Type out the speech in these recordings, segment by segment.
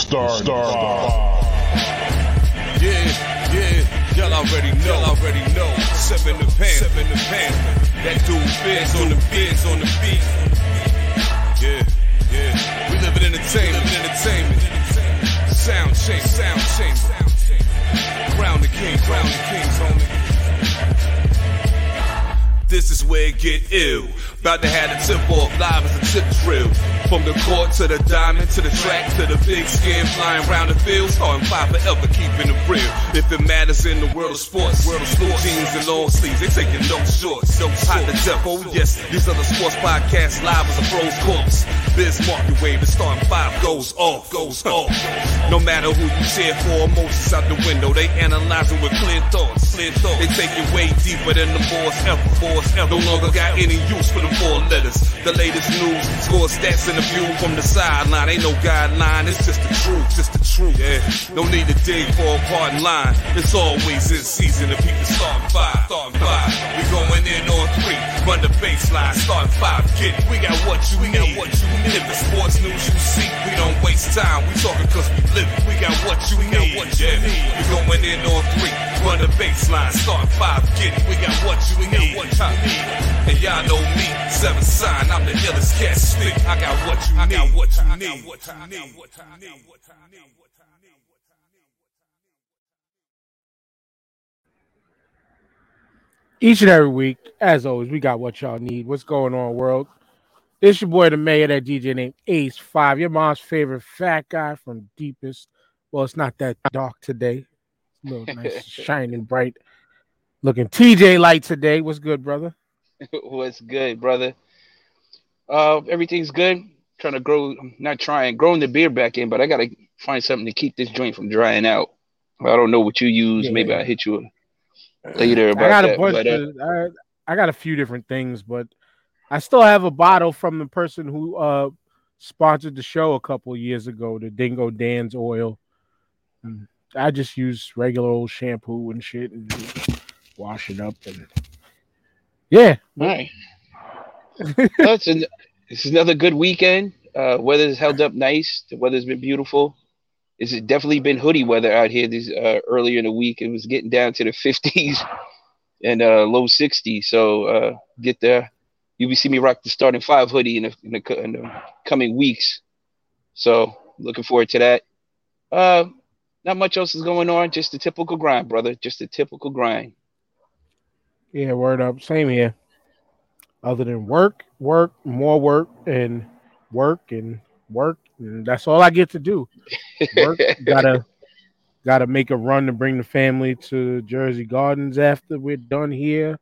Star Star. Yeah, yeah, y'all already know, y'all already know. Seven the pan, seven the pan. That dude Biz on the biz on the beat. Yeah, yeah. We live in entertainment, entertainment. Sound change, sound change. Crown the king, crown the kings, homie. This is where it get ill. About to have the tip off live as a tip drill. From the court to the diamond to the track to the big skin flying round the field. Starting five forever, keeping it real. If it matters in the world of sports, world of sports, jeans and long sleeves, they taking no shorts. No hot the death. Oh yes, these the sports podcasts live as a pros corpse. Biz market wave, it's starting five goes off, goes off. No matter who you cheer for, emotions out the window. They analyzing with clear thoughts, clear thoughts. They take it way deeper than the boys ever, boys ever. No longer got any use for the four letters. The latest news, score stats and the view from the sideline. Ain't no guideline, it's just the truth, just the truth. Yeah, no need to dig for a pardon line. It's always in season. if people starting five, starting five. We going in on three, run the baseline, starting five. Get it. We got what you we need. Got what you need. If the sports news you see, we don't waste time. We talking cause we live it. We got what you we need. Got what you yeah. need. We going in on three, run the baseline, starting five. Get it. We got what you we need. Got what you need. And y'all know me, seven sign. I'm the illest cat stick. I got what you need. I got what you need. What you need. What you need. What you need. Each and every week, as always, we got what y'all need. What's going on, world? It's your boy, the mayor, that DJ named Ace Five, your mom's favorite fat guy from deepest. Well, it's not that dark today. It's a little nice, shining, bright looking TJ light today. What's good, brother? What's good, brother? Uh, everything's good. Trying to grow, not trying, growing the beard back in, but I gotta find something to keep this joint from drying out. I don't know what you use. Yeah. Maybe I'll hit you later I about got a that. bunch but, uh, of, I, I got a few different things, but I still have a bottle from the person who uh sponsored the show a couple years ago, the Dingo Dan's oil. I just use regular old shampoo and shit and wash it up and yeah. right. An, is another good weekend. Uh, weather's held up nice. The weather's been beautiful. It's definitely been hoodie weather out here. This uh, earlier in the week, it was getting down to the 50s and uh, low 60. So uh, get there. You will be see me rock the starting five hoodie in the, in the, in the coming weeks. So looking forward to that. Uh, not much else is going on. Just the typical grind, brother. Just the typical grind. Yeah, word up. Same here. Other than work, work, more work, and work and work, and that's all I get to do. Work. gotta gotta make a run to bring the family to Jersey Gardens after we're done here.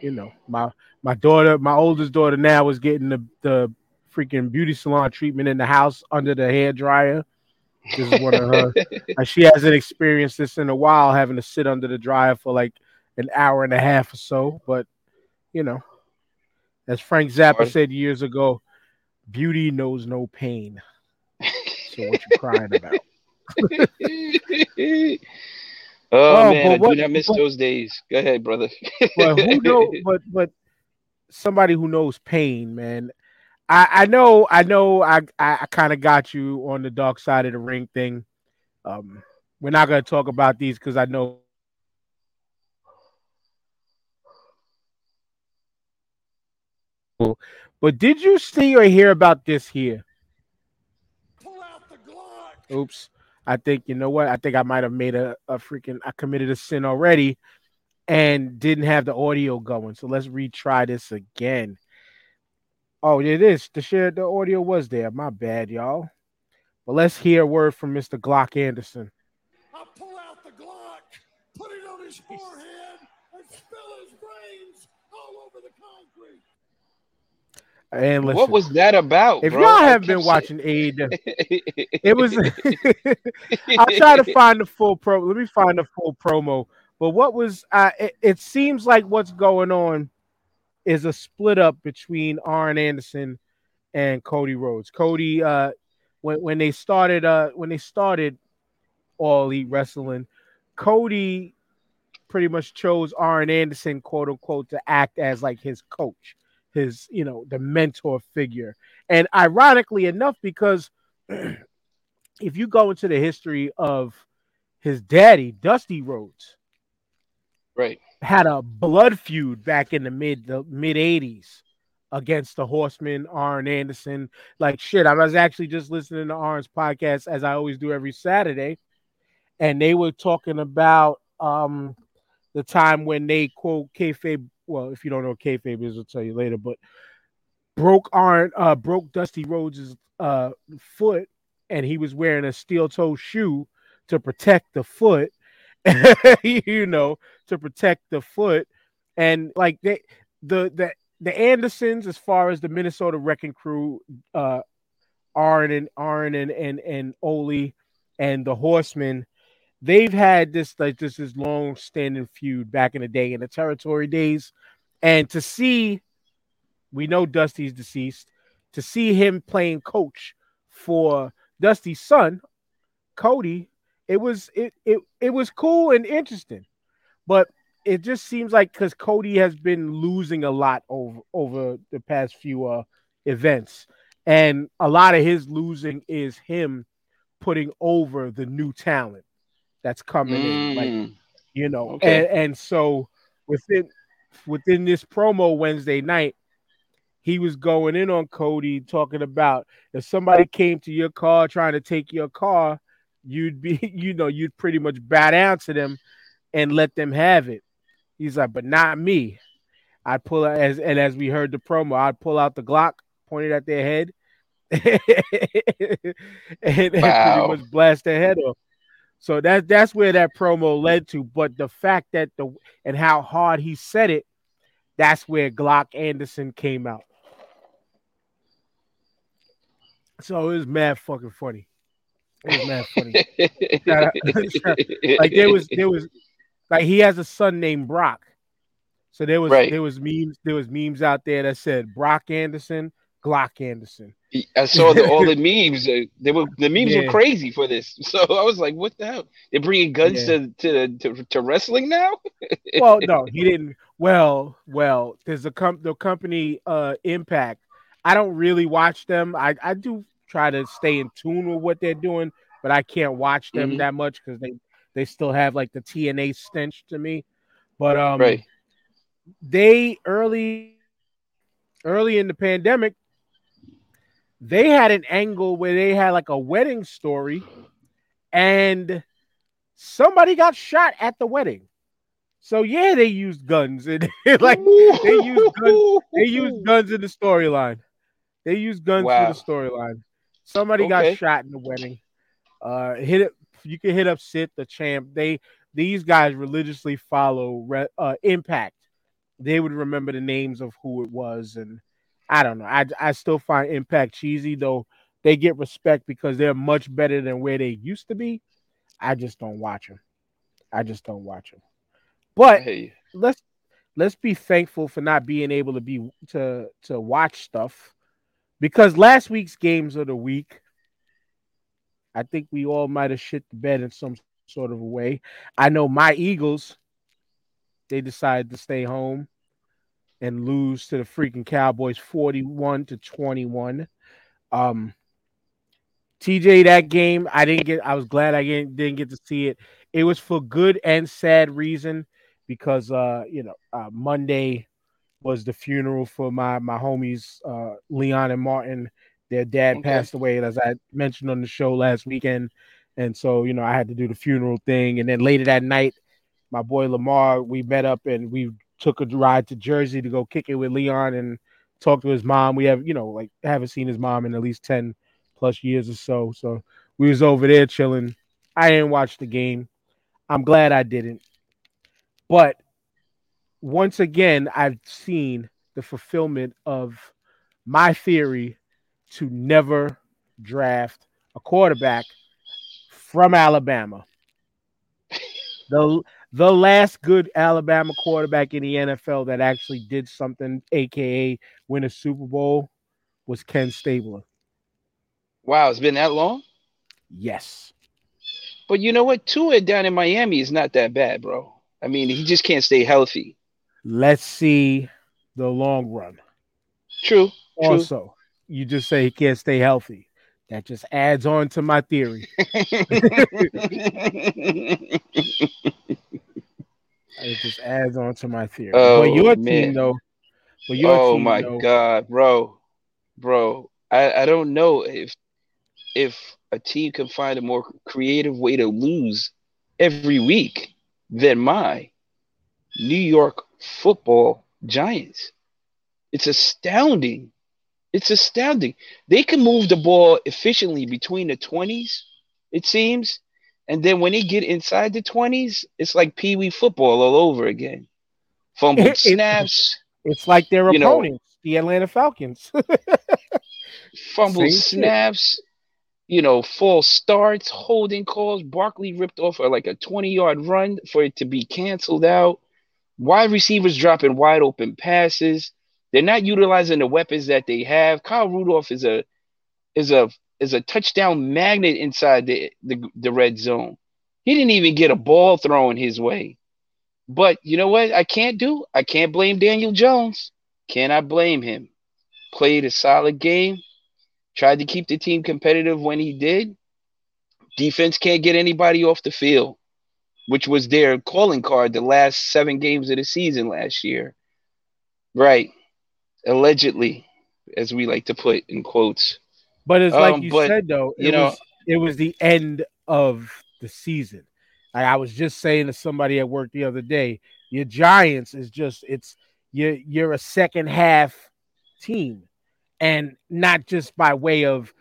You know, my my daughter, my oldest daughter now is getting the the freaking beauty salon treatment in the house under the hair dryer. This is one of her. and she hasn't experienced this in a while, having to sit under the dryer for like an hour and a half or so. But you know, as Frank Zappa said years ago, beauty knows no pain. So what you crying about? Oh, Oh, man, but I what- do not miss but- those days. Go ahead, brother. But who know? But but somebody who knows pain, man. I I know I know I I, I kind of got you on the dark side of the ring thing. Um, we're not gonna talk about these because I know. But did you see or hear about this here? Oops. I think you know what? I think I might have made a, a freaking I committed a sin already and didn't have the audio going. So let's retry this again. Oh, it is. The share the audio was there. My bad, y'all. But let's hear a word from Mr. Glock Anderson. I pull out the Glock, put it on his forehead, and spill his brains all over the concrete. And listen, what was that about? if bro? y'all have been saying- watching AEW, it was I'll try to find the full pro. Let me find the full promo. But what was uh, it, it seems like what's going on is a split up between Arn Anderson and Cody Rhodes. Cody uh when when they started uh when they started all elite wrestling, Cody pretty much chose Arn Anderson, quote unquote, to act as like his coach, his you know, the mentor figure. And ironically enough, because if you go into the history of his daddy, Dusty Rhodes, Right. had a blood feud back in the mid the mid 80s against the horseman Arn Anderson. Like shit, I was actually just listening to Arn's podcast as I always do every Saturday, and they were talking about um the time when they quote kayfabe. Well, if you don't know what kayfabe is, I'll tell you later. But broke Arn, uh, broke Dusty Rhodes' uh foot, and he was wearing a steel toe shoe to protect the foot. you know, to protect the foot, and like they the the the Andersons, as far as the Minnesota Wrecking Crew, uh, Arn and Arn and and and Ole and the Horsemen, they've had this like this this long standing feud back in the day in the territory days, and to see, we know Dusty's deceased, to see him playing coach for Dusty's son, Cody, it was it it it was cool and interesting, but it just seems like because Cody has been losing a lot over over the past few uh events, and a lot of his losing is him putting over the new talent that's coming in, like Mm, you know, Okay. and and so within within this promo Wednesday night, he was going in on Cody, talking about if somebody came to your car trying to take your car, you'd be, you know, you'd pretty much bow down to them and let them have it. He's like, but not me. I'd pull out as and as we heard the promo, I'd pull out the Glock, point it at their head, and, and Wow. pretty much blast their head off. So that that's where that promo led to. But the fact that the and how hard he said it, that's where Glock Anderson came out. So it was mad fucking funny. It was mad funny. like there was there was like he has a son named Brock. So there was Right. there was memes there was memes out there that said Brock Anderson, Glock Anderson. I saw the, all the memes. uh, They were the memes Yeah. were crazy for this. So I was like, "What the hell? They're bringing guns Yeah. to, to to to wrestling now?" Well, no, he didn't. Well, well, there's a com- the company uh Impact. I don't really watch them. I I do try to stay in tune with what they're doing, but I can't watch them Mhm. that much because they they still have like the TNA stench to me. But um, right. they early early in the pandemic they had an angle where they had like a wedding story and somebody got shot at the wedding. So yeah they used guns and like they used guns they used guns in the storyline. They used guns Wow. for the storyline. Somebody Okay. got shot in the wedding. Uh hit it you can hit up Sid the champ. They these guys religiously follow re, uh, impact. They would remember the names of who it was and i don't know. I, I still find impact cheesy though. They get respect because they're much better than where they used to be. I just don't watch them i just don't watch them but Hey, let's let's be thankful for not being able to be to to watch stuff because last week's games of the week i think we all might have shit the bed in some sort of a way. I know my eagles they decided to stay home and lose to the freaking cowboys 41 to 21 um TJ, that game, I didn't get. I was glad I didn't, didn't get to see it. It was for good and sad reason because uh you know uh, Monday was the funeral for my my homies uh Leon and Martin. Their dad Okay. passed away as I mentioned on the show last weekend, and so you know I had to do the funeral thing. And then later that night, my boy Lamar, we met up and we took a ride to Jersey to go kick it with Leon and talk to his mom. We have you know like haven't seen his mom in at least ten plus years or so. So we was over there chilling. I didn't watch the game. I'm glad I didn't. But once again, I've seen the fulfillment of my theory to never draft a quarterback from Alabama. The the last good Alabama quarterback in the NFL that actually did something, aka win a Super Bowl, was Ken Stabler. wow, it's been that long. Yes. But you know what? Tua down in Miami is not that bad, bro. I mean, he just can't stay healthy. Let's see the long run. True. True. Also, you just say he can't stay healthy. That just adds on to my theory. It just adds on to my theory. Oh, but your man. team though, but your oh team my though, god, bro, bro. I, I don't know if if a team can find a more creative way to lose every week than my New York Football Giants. It's astounding. It's astounding. They can move the ball efficiently between the 20s, it seems. And then when they get inside the 20s, it's like Pee Wee football all over again. Fumbled snaps, it's like their you know- opponents, the Atlanta Falcons. fumbled Same shit. snaps, you know, false starts, holding calls. Barkley ripped off a, like a 20 yard run for it to be canceled out. Wide receivers dropping wide open passes. They're not utilizing the weapons that they have. Kyle Rudolph is a is a is a touchdown magnet inside the, the the red zone. He didn't even get a ball thrown his way. But you know what? I can't do. I can't blame Daniel Jones. Can I blame him. Played a solid game. Tried to keep the team competitive when he did. Defense can't get anybody off the field, which was their calling card the last seven games of the season last year. Right. Allegedly, as we like to put in quotes. But it's like Um, you but, said though, it you know- was it was the end of the season. Like I was just saying to somebody at work the other day, your Giants is just it's you're you're a second half team, and not just by way of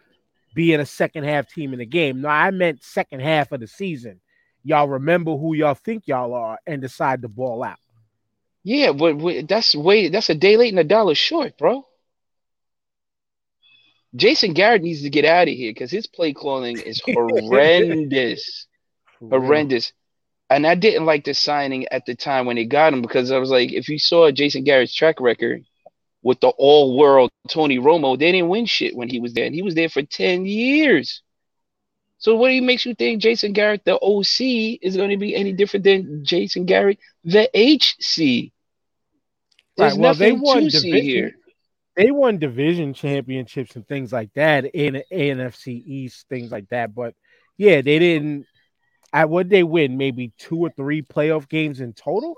being a second half team in the game. No, I meant second half of the season. Y'all remember who y'all think y'all are and decide to ball out. Yeah, but, but that's way that's a day late and a dollar short, bro. Jason Garrett needs to get out of here because his play calling is horrendous. horrendous. And I didn't like the signing at the time when they got him because I was like, if you saw Jason Garrett's track record with the all world Tony Romo, they didn't win shit when he was there. And he was there for 10 years. So what makes you think Jason Garrett, the OC, is going to be any different than Jason Garrett, the HC? There's Right, well, they won to division- here. they won division championships and things like that in NFC East, things like that. But yeah, they didn't. At what they win, maybe two or three playoff games in total.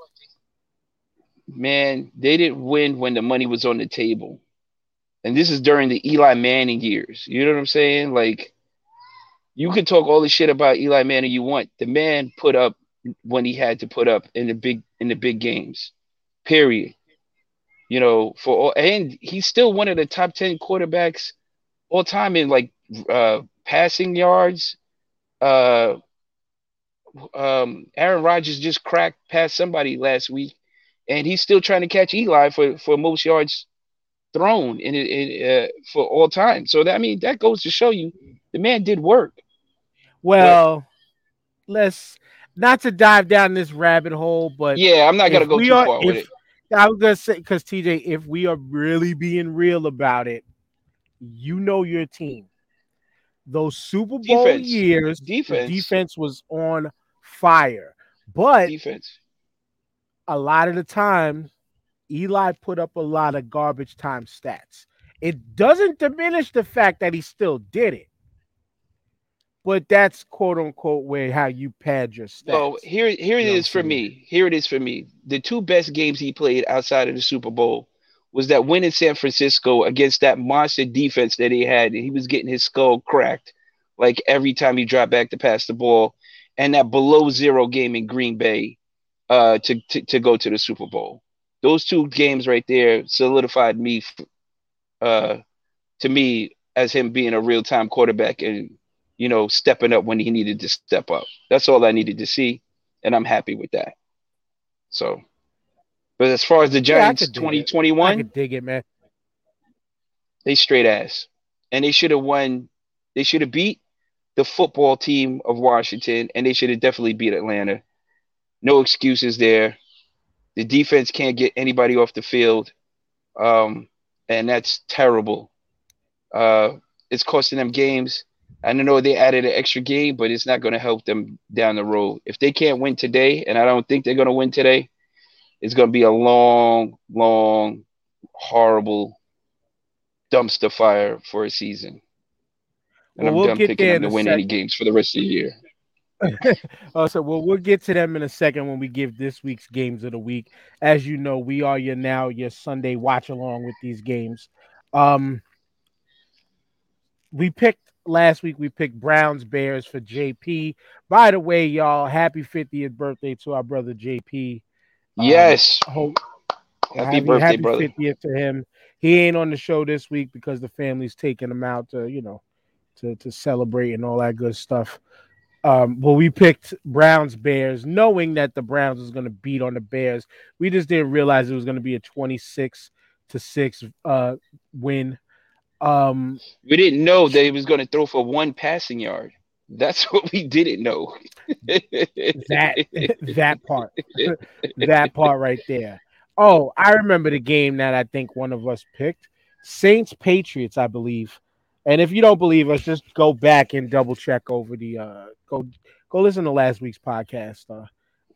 man, they didn't win when the money was on the table. And this is during the Eli Manning years. You know what I'm saying? Like, you can talk all the shit about Eli Manning you want. The man put up when he had to put up in the big in the big games. Period. You know, for all, and he's still one of the top ten quarterbacks all time in like uh passing yards. Uh um Aaron Rodgers just cracked past somebody last week and he's still trying to catch Eli for, for most yards thrown in in, uh, for all time. So that I mean that goes to show you the man did work. Well, let's not to dive down this rabbit hole, but Yeah, I'm not gonna go too are- far with it. I was gonna say because TJ, if we are really being real about it, you know your team. Those Super Bowl Defense. years, Defense. defense was on fire, but Defense. a lot of the time, Eli put up a lot of garbage time stats. It doesn't diminish the fact that he still did it, but that's quote unquote where how you pad your stats. Well, here here it You is for me. Here it is for me. The two best games he played outside of the Super Bowl was that win in San Francisco against that monster defense that he had. and He was getting his skull cracked like every time he dropped back to pass the ball, and that below zero game in Green Bay uh, to, to to go to the Super Bowl. Those two games right there solidified me, uh, to me as him being a real time quarterback and you know stepping up when he needed to step up. That's all I needed to see, and I'm happy with that. So, but as far as the Yeah, Giants could dig it. I 2021, dig it, man. they straight ass, and they should have won. They should have beat the football team of Washington, and they should have definitely beat Atlanta. No excuses there. The defense can't get anybody off the field, um, and that's terrible. Uh, it's costing them games. I don't know they added an extra game, but it's not going to help them down the road. If they can't win today, and I don't think they're going to win today, it's going to be a long, long, horrible dumpster fire for a season. And Well, I'm we'll done picking them to win sec. any games for the rest of the year. Oh, so well, we'll get to them in a second when we give this week's games of the week. As you know, we are your now your Sunday watch along with these games. Um, we picked last week. We picked Browns Bears for JP. By the way, y'all, happy 50th birthday to our brother JP. Um, Yes. Hope Happy birthday, brother. 50th to him. He ain't on the show this week because the family's taking him out to, you know, to to celebrate and all that good stuff. Um, but we picked Browns Bears, knowing that the Browns was going to beat on the Bears. We just didn't realize it was going to be a 26 to 6 uh win. Um We didn't know that he was going to throw for one passing yard. That's what we didn't know. that that part. that part right there. Oh, I remember the game that I think one of us picked. Saints Patriots, I believe. And if you don't believe us, just go back and double check over the uh go go listen to last week's podcast uh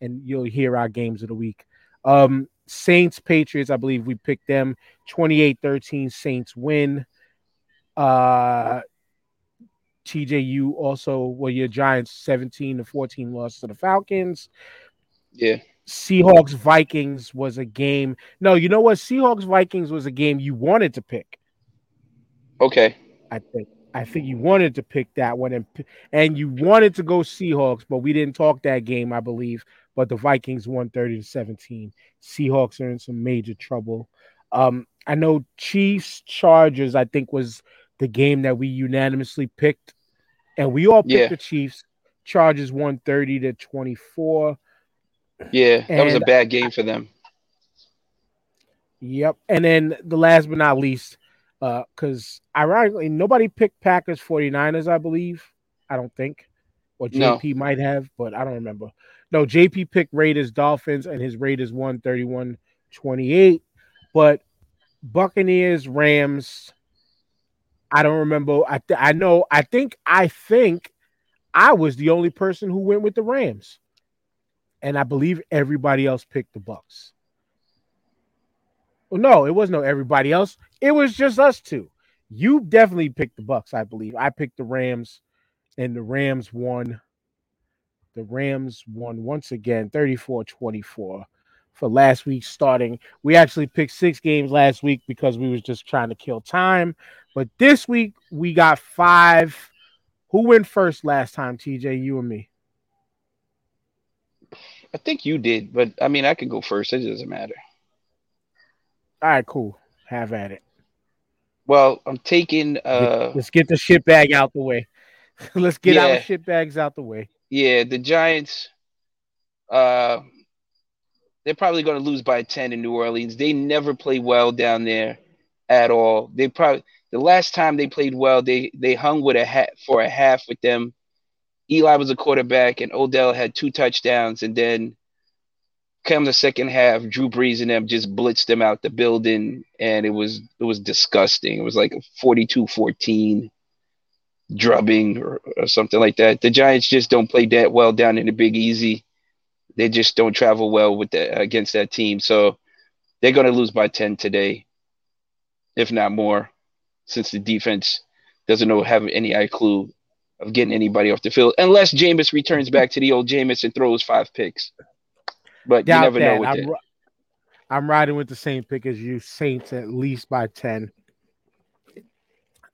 and you'll hear our games of the week. Um Saints Patriots, I believe we picked them 28-13 Saints win. Uh TJU also well your Giants 17 to 14 loss to the Falcons. yeah. Seahawks Vikings was a game. No, you know what? Seahawks Vikings was a game you wanted to pick. Okay. I think. I think you wanted to pick that one, and and you wanted to go Seahawks, but we didn't talk that game, I believe. But the Vikings won thirty to seventeen. Seahawks are in some major trouble. Um, I know Chiefs Chargers. I think was the game that we unanimously picked, and we all picked Yeah. the Chiefs. Chargers one thirty to twenty four. Yeah. That was a bad game for them. Yep. And then the last but not least, uh, because ironically, nobody picked Packers 49ers, I believe. I don't think. Or No. JP might have, but I don't remember. No, JP picked Raiders Dolphins, and his Raiders won 31 28. But Buccaneers, Rams, I don't remember. I, th- I know, I think, I think I was the only person who went with the Rams. And I believe everybody else picked the Bucks. Well, no, it was no everybody else. It was just us two. You definitely picked the Bucks, I believe. I picked the Rams, and the Rams won. The Rams won once again, 34-24 for last week's starting. We actually picked six games last week because we was just trying to kill time. But this week we got five. Who went first last time, TJ? You and me. I think you did, but I mean, I could go first. It doesn't matter. All right, cool. Have at it. Well, I'm taking. uh Let's get the shit bag out the way. Let's get our shit bags out the way. Yeah, the Giants. Uh, they're probably going to lose by ten in New Orleans. They never play well down there at all. They probably the last time they played well, they they hung with a hat for a half with them. Eli was a quarterback, and Odell had two touchdowns, and then come the second half, Drew Brees and them just blitzed them out the building, and it was it was disgusting. It was like a 42-14 drubbing or, or something like that. The Giants just don't play that well down in the Big Easy. They just don't travel well with the, against that team. So they're going to lose by 10 today, if not more, since the defense doesn't know have any eye clue of getting anybody off the field, unless Jameis returns back to the old Jameis and throws five picks. But Doubt you never know that. with I'm, that. I'm riding with the same pick as you, Saints at least by 10.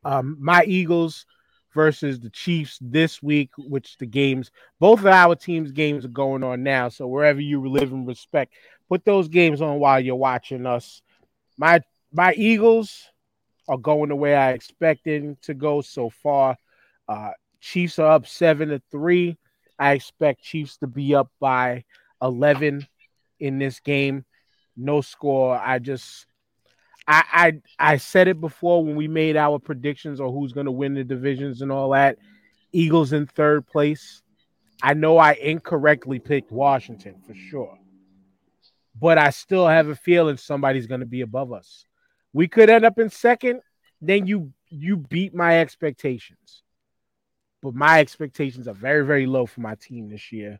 Um, my Eagles versus the Chiefs this week, which the games, both of our teams' games are going on now. So wherever you live and respect, put those games on while you're watching us. My my Eagles are going the way I expected to go so far. Uh, Chiefs are up seven to three. I expect Chiefs to be up by 11 in this game. No score. I just I I I said it before when we made our predictions on who's going to win the divisions and all that. Eagles in third place. I know I incorrectly picked Washington for sure. But I still have a feeling somebody's going to be above us. We could end up in second, then you you beat my expectations. But my expectations are very very low for my team this year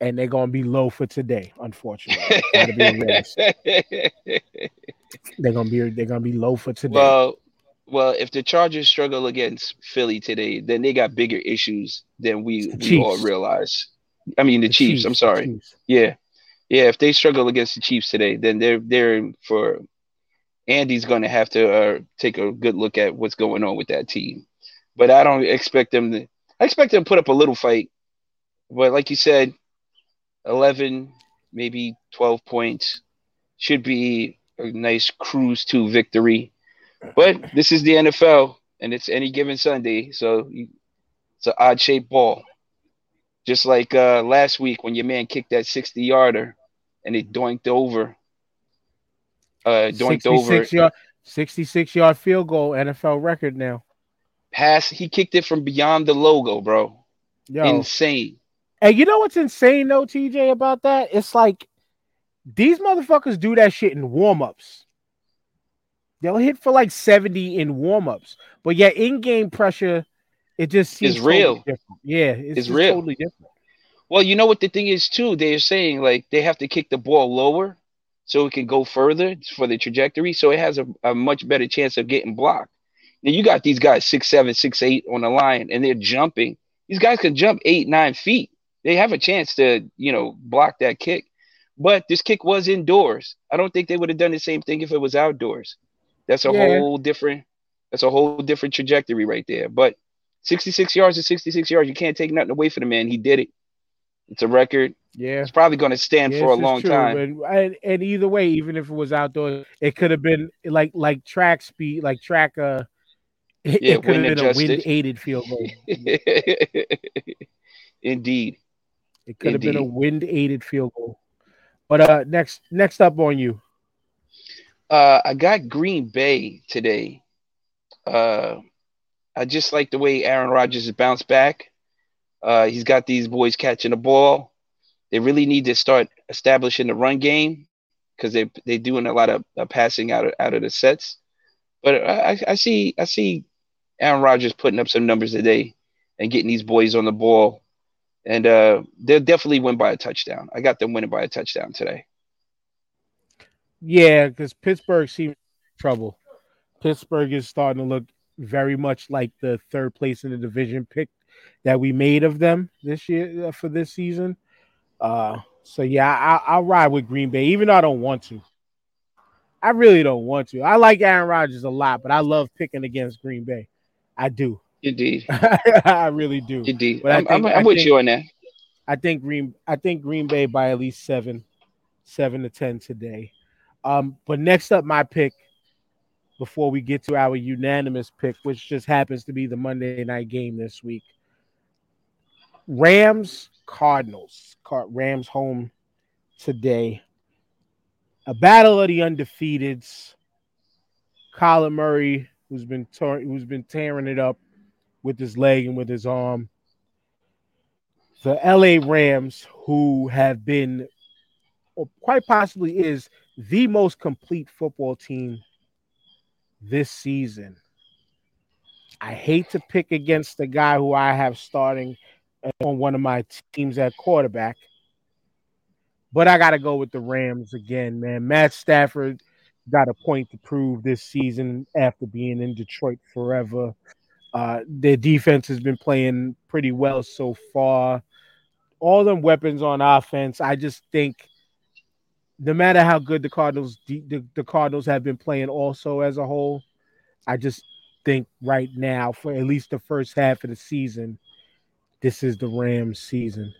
and they're gonna be low for today. Unfortunately, be they're gonna be they're gonna be low for today. well, Well, if the Chargers struggle against Philly today, then they got bigger issues than we, we all realize. I mean, the, Chiefs, I'm sorry. Chiefs. Yeah. Yeah, if they struggle against the Chiefs today, then they're they're for Andy's going to have to uh, take a good look at what's going on with that team. But I don't expect them to I expect them to put up a little fight. But like you said, 11 maybe 12 points should be a nice cruise to victory. But this is the NFL and it's any given Sunday, so you, it's an odd shaped ball. Just like uh, last week when your man kicked that 60 yarder and it doinked over. Uh, doinked over. 66 yard, 66 yard field goal, NFL record now. Pass. He kicked it from beyond the logo, bro. Yo. Insane. And you know what's insane though, TJ, about that? It's like these motherfuckers do that shit in warm-ups. They'll hit for like 70 in warm-ups, but yet in-game pressure, it just seems It's real. totally different. Yeah, it's, It's real. totally different. Well, you know what the thing is too. They're saying like they have to kick the ball lower so it can go further for the trajectory, so it has a, a much better chance of getting blocked. Now you got these guys six seven, six eight on the line, and they're jumping. These guys can jump eight, nine feet. They have a chance to, you know, block that kick. But this kick was indoors. I don't think they would have done the same thing if it was outdoors. That's a Yeah. whole different. That's a whole different trajectory right there. But 66 yards is 66 yards. You can't take nothing away from the man. He did it. It's a record. Yeah. It's probably going to stand Yes, for a long true, time. and, and either way, even if it was outdoors, it could have been like like track speed, like track. Uh, it, Yeah, it could have been a adjusted. wind aided field goal. Indeed. It could have been a wind aided field goal. But uh, next next up on you, Uh, I got Green Bay today. Uh, I just like the way Aaron Rodgers has bounced back. Uh, he's got these boys catching the ball. They really need to start establishing the run game because they they're doing a lot of uh, passing out of out of the sets. But I- I see I see Aaron Rodgers putting up some numbers today and getting these boys on the ball, and uh, they'll definitely win by a touchdown. I got them winning by a touchdown today. yeah, because Pittsburgh seems trouble. Pittsburgh is starting to look very much like the third place in the division pick that we made of them this year uh, for this season. Uh, so yeah, I, I'll ride with Green Bay, even though I don't want to. I really don't want to. I like Aaron Rodgers a lot, but I love picking against Green Bay. I do. Indeed, I really do. indeed. But I'm, think- I'm, I'm with think- you on that. I think Green I think Green Bay by at least seven, seven to ten today. Um, but next up, my pick before we get to our unanimous pick, which just happens to be the Monday night game this week. Rams Cardinals. Car- Rams home today. A battle of the undefeateds. Kyler Murray, who's been tor- who's been tearing it up with his leg and with his arm the LA Rams, who have been, or quite possibly is, the most complete football team this season. I hate to pick against the guy who I have starting on one of my teams at quarterback, but I got to go with the Rams again, man. Matt Stafford got a point to prove this season after being in Detroit forever. Uh, their defense has been playing pretty well so far. All them weapons on offense, I just think no matter how good the Cardinals the, the, Cardinals have been playing also as a whole, I just think right now for at least the first half of the season, this is the Rams season.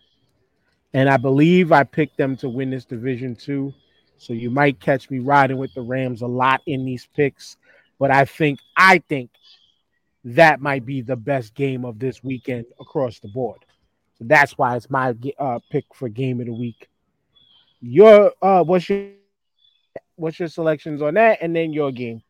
And I believe I picked them to win this division too. So you might catch me riding with the Rams a lot in these picks, but I think I think that might be the best game of this weekend across the board. So that's why it's my uh, pick for game of the week. Your uh, what's your what's your selections on that, and then your game?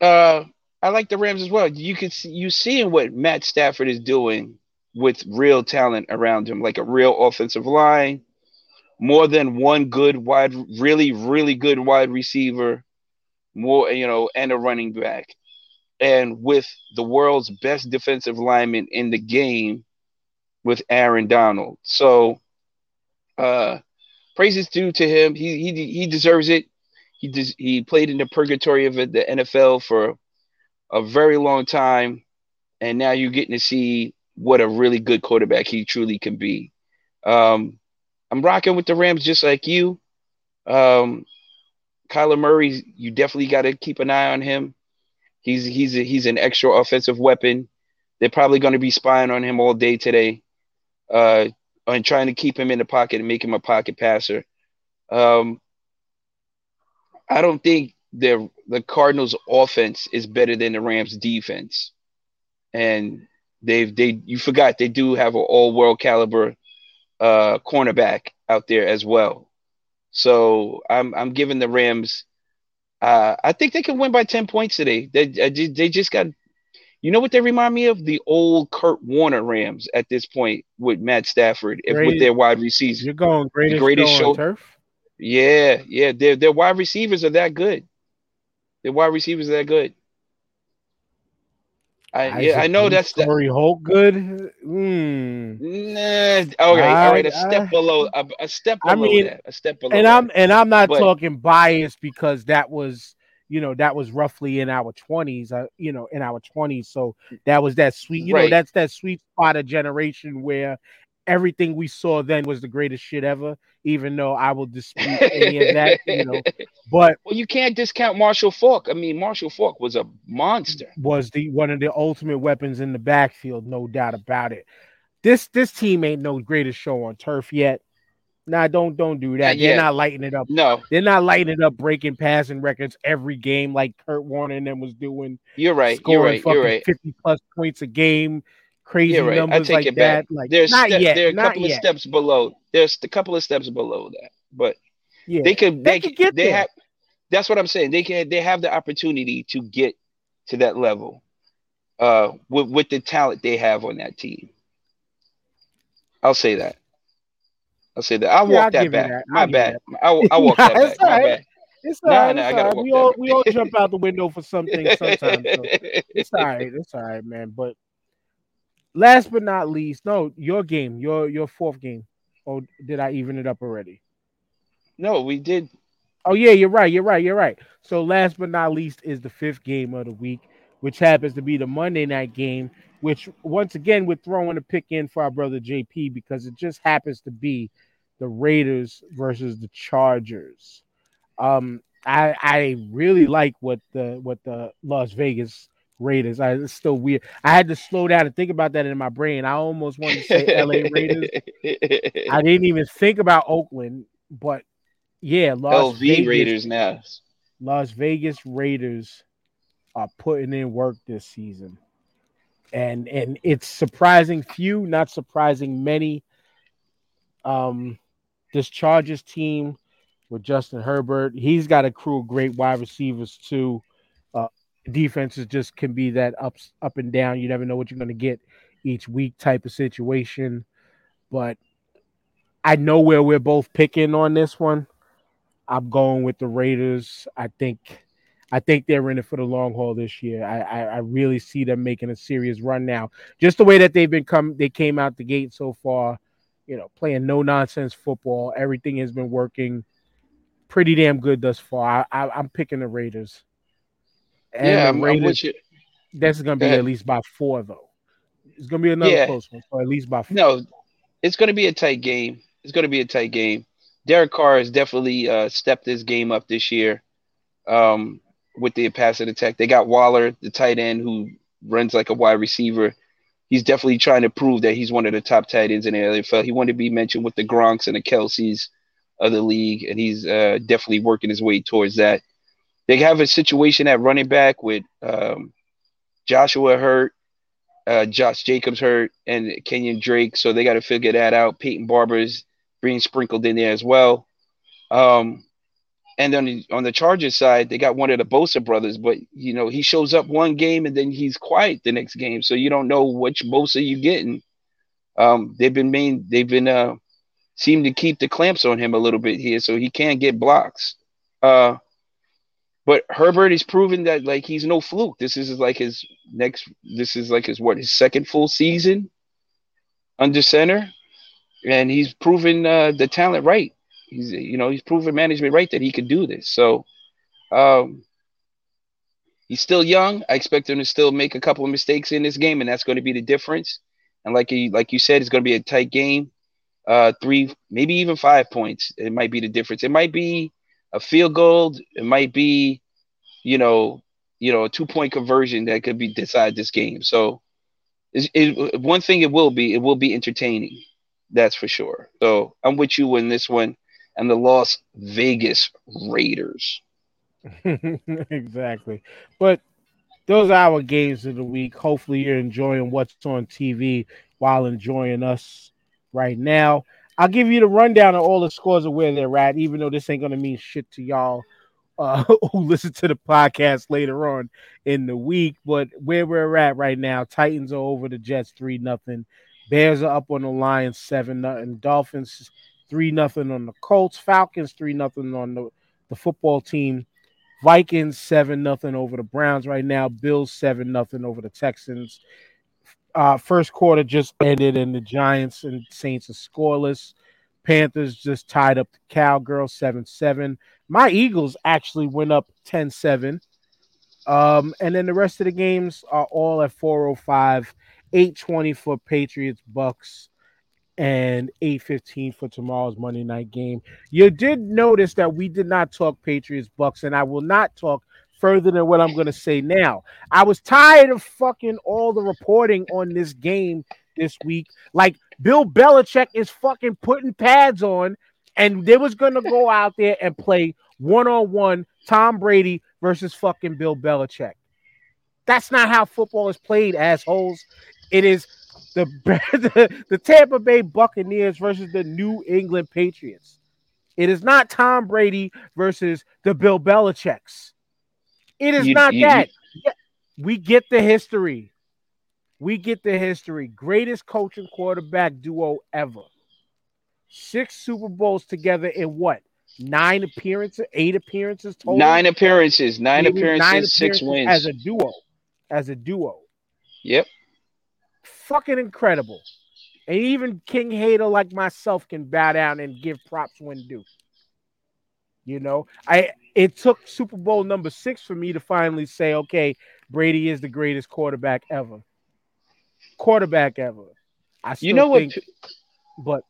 Uh, I like the Rams as well. You could see you seeing what Matt Stafford is doing with real talent around him, like a real offensive line, more than one good wide, really, really good wide receiver, more you know, and a running back, and with the world's best defensive lineman in the game, with Aaron Donald. So, uh, praises due to him. He he he deserves it. He des- he played in the purgatory of the NFL for a very long time, and now you're getting to see what a really good quarterback he truly can be. Um, I'm rocking with the Rams just like you. Um, Kyler Murray, you definitely got to keep an eye on him. He's he's a, he's an extra offensive weapon. They're probably going to be spying on him all day today, uh, and trying to keep him in the pocket and make him a pocket passer. Um, I don't think the the Cardinals' offense is better than the Rams' defense, and they've they you forgot they do have an all world caliber uh, cornerback out there as well. So I'm I'm giving the Rams. Uh, I think they can win by ten points today. They they just got, you know what they remind me of the old Kurt Warner Rams at this point with Matt Stafford if, with their wide receivers. You're going greatest, greatest show, turf. Yeah, yeah, their their wide receivers are that good. Their wide receivers are that good. I yeah, I know that's the Torry Holt good. Mm. Nah, okay, I, all right, a step I, below, a, a, step below I mean, that, a step below. And that. I'm and I'm not but, talking bias because that was you know that was roughly in our 20s uh, you know in our 20s so that was that sweet you right. know that's that sweet spot of generation where everything we saw then was the greatest shit ever, even though I will dispute any of that, you know. But well, you can't discount Marshall Faulk. I mean, Marshall Faulk was a monster. Was the one of the ultimate weapons in the backfield, no doubt about it. This this team ain't no greatest show on turf yet. Nah, don't don't do that. They're not lighting it up. No, they're not lighting it up, breaking passing records every game like Kurt Warner and them was doing. You're right. You're right. You're right. Fifty plus points a game crazy right. numbers like that. Back. Like there's not ste- yet, there are a couple yet. of steps below. There's a couple of steps below that, but yeah, they could they, they, could get they there. have. That's what I'm saying. They can they have the opportunity to get to that level, uh, with with the talent they have on that team. I'll say that. I'll say that. I'll Yeah, walk I'll that back. that. My I'll give you bad. that. I'll, I'll walk Nah, that back. it's My right. bad. It's Nah, all right. nah, I gotta all right. We all back. we all jump out the window for something sometimes. So it's all right. It's all right, man. But last but not least, no, your game, your your fourth game. Oh, did I even it up already? no, we did. Oh yeah, you're right. You're right. You're right. So last but not least is the fifth game of the week, which happens to be the Monday night game. Which once again we're throwing a pick in for our brother JP because it just happens to be the Raiders versus the Chargers. Um, I I really like what the what the Las Vegas Raiders. I, it's still weird. I had to slow down and think about that in my brain. I almost wanted to say LA Raiders. I didn't even think about Oakland, but yeah, Las LV Vegas Raiders now. Las Vegas Raiders are putting in work this season. And and it's surprising few, not surprising many. Um this Chargers team with Justin Herbert, he's got a crew of great wide receivers too. Defenses just can be that ups up and down. You never know what you're gonna get each week type of situation. But I know where we're both picking on this one. I'm going with the Raiders. I think I think they're in it for the long haul this year. I, I, I really see them making a serious run now. Just the way that they've been come they came out the gate so far, you know, playing no nonsense football. Everything has been working pretty damn good thus far. I, I, am picking the Raiders. Yeah, I'm, I'm with you. that's going to be at least by four though. It's going to be another Yeah. close one, so at least by four. No, it's going to be a tight game. It's going to be a tight game. Derek Carr has definitely uh, stepped his game up this year um, with the passing attack. They got Waller, the tight end, who runs like a wide receiver. He's definitely trying to prove that he's one of the top tight ends in the NFL. He wanted to be mentioned with the Gronks and the Kelces of the league, and he's uh, definitely working his way towards that. They have a situation at running back with um, Joshua hurt, uh, Josh Jacobs hurt, and Kenyan Drake. So they got to figure that out. Peyton Barber's being sprinkled in there as well. Um, and on the, on the Chargers side, they got one of the Bosa brothers, but you know he shows up one game and then he's quiet the next game, so you don't know which Bosa you're getting. Um, they've been main, they've been uh, seem to keep the clamps on him a little bit here, so he can't get blocks. Uh, but Herbert is proving that like he's no fluke. This is like his next. This is like his what his second full season under center, and he's proven uh, the talent right. He's you know he's proven management right that he could do this. So, um, He's still young. I expect him to still make a couple of mistakes in this game, and that's going to be the difference. And like you like you said, it's going to be a tight game. Uh, three, maybe even five points. It might be the difference. It might be a field goal. It might be, you know, you know, a two point conversion that could be decide this game. So, it, it, one thing it will be, it will be entertaining. That's for sure. So I'm with you in this one, and the Las Vegas Raiders. exactly. But those are our games of the week. Hopefully, you're enjoying what's on TV while enjoying us right now. I'll give you the rundown of all the scores of where they're at, even though this ain't to mean shit to y'all uh, who listen to the podcast later on in the week. But where we're at right now, Titans are over the Jets 3 nothing. Bears are up on the Lions 7 nothing. Dolphins 3 nothing on the Colts. Falcons 3 nothing on the, the football team. Vikings seven nothing over the Browns right now. Bills seven nothing over the Texans. Uh, first quarter just ended, and the Giants and Saints are scoreless. Panthers just tied up the Cowgirls 7 7. My Eagles actually went up 10 7. Um, and then the rest of the games are all at 405, 820 for Patriots, Bucks, and 815 for tomorrow's Monday night game. You did notice that we did not talk Patriots Bucks, and I will not talk further than what I'm going to say now. I was tired of fucking all the reporting on this game this week. Like Bill Belichick is fucking putting pads on, and they was going to go out there and play one on one Tom Brady versus fucking Bill Belichick. That's not how football is played, assholes. It is the, the, the Tampa Bay Buccaneers versus the New England Patriots. It is not Tom Brady versus the Bill Belichicks. It is you, not you, that. You, we get the history. We get the history. Greatest coaching quarterback duo ever. Six Super Bowls together in what? Nine appearances, eight appearances total. Nine appearances, nine appearances, nine six appearances wins as a duo. As a duo. Yep fucking incredible. And even King Hater like myself can bow down and give props when due. You know, I it took Super Bowl number six for me to finally say, okay, Brady is the greatest quarterback ever. Quarterback ever. I you know think, what?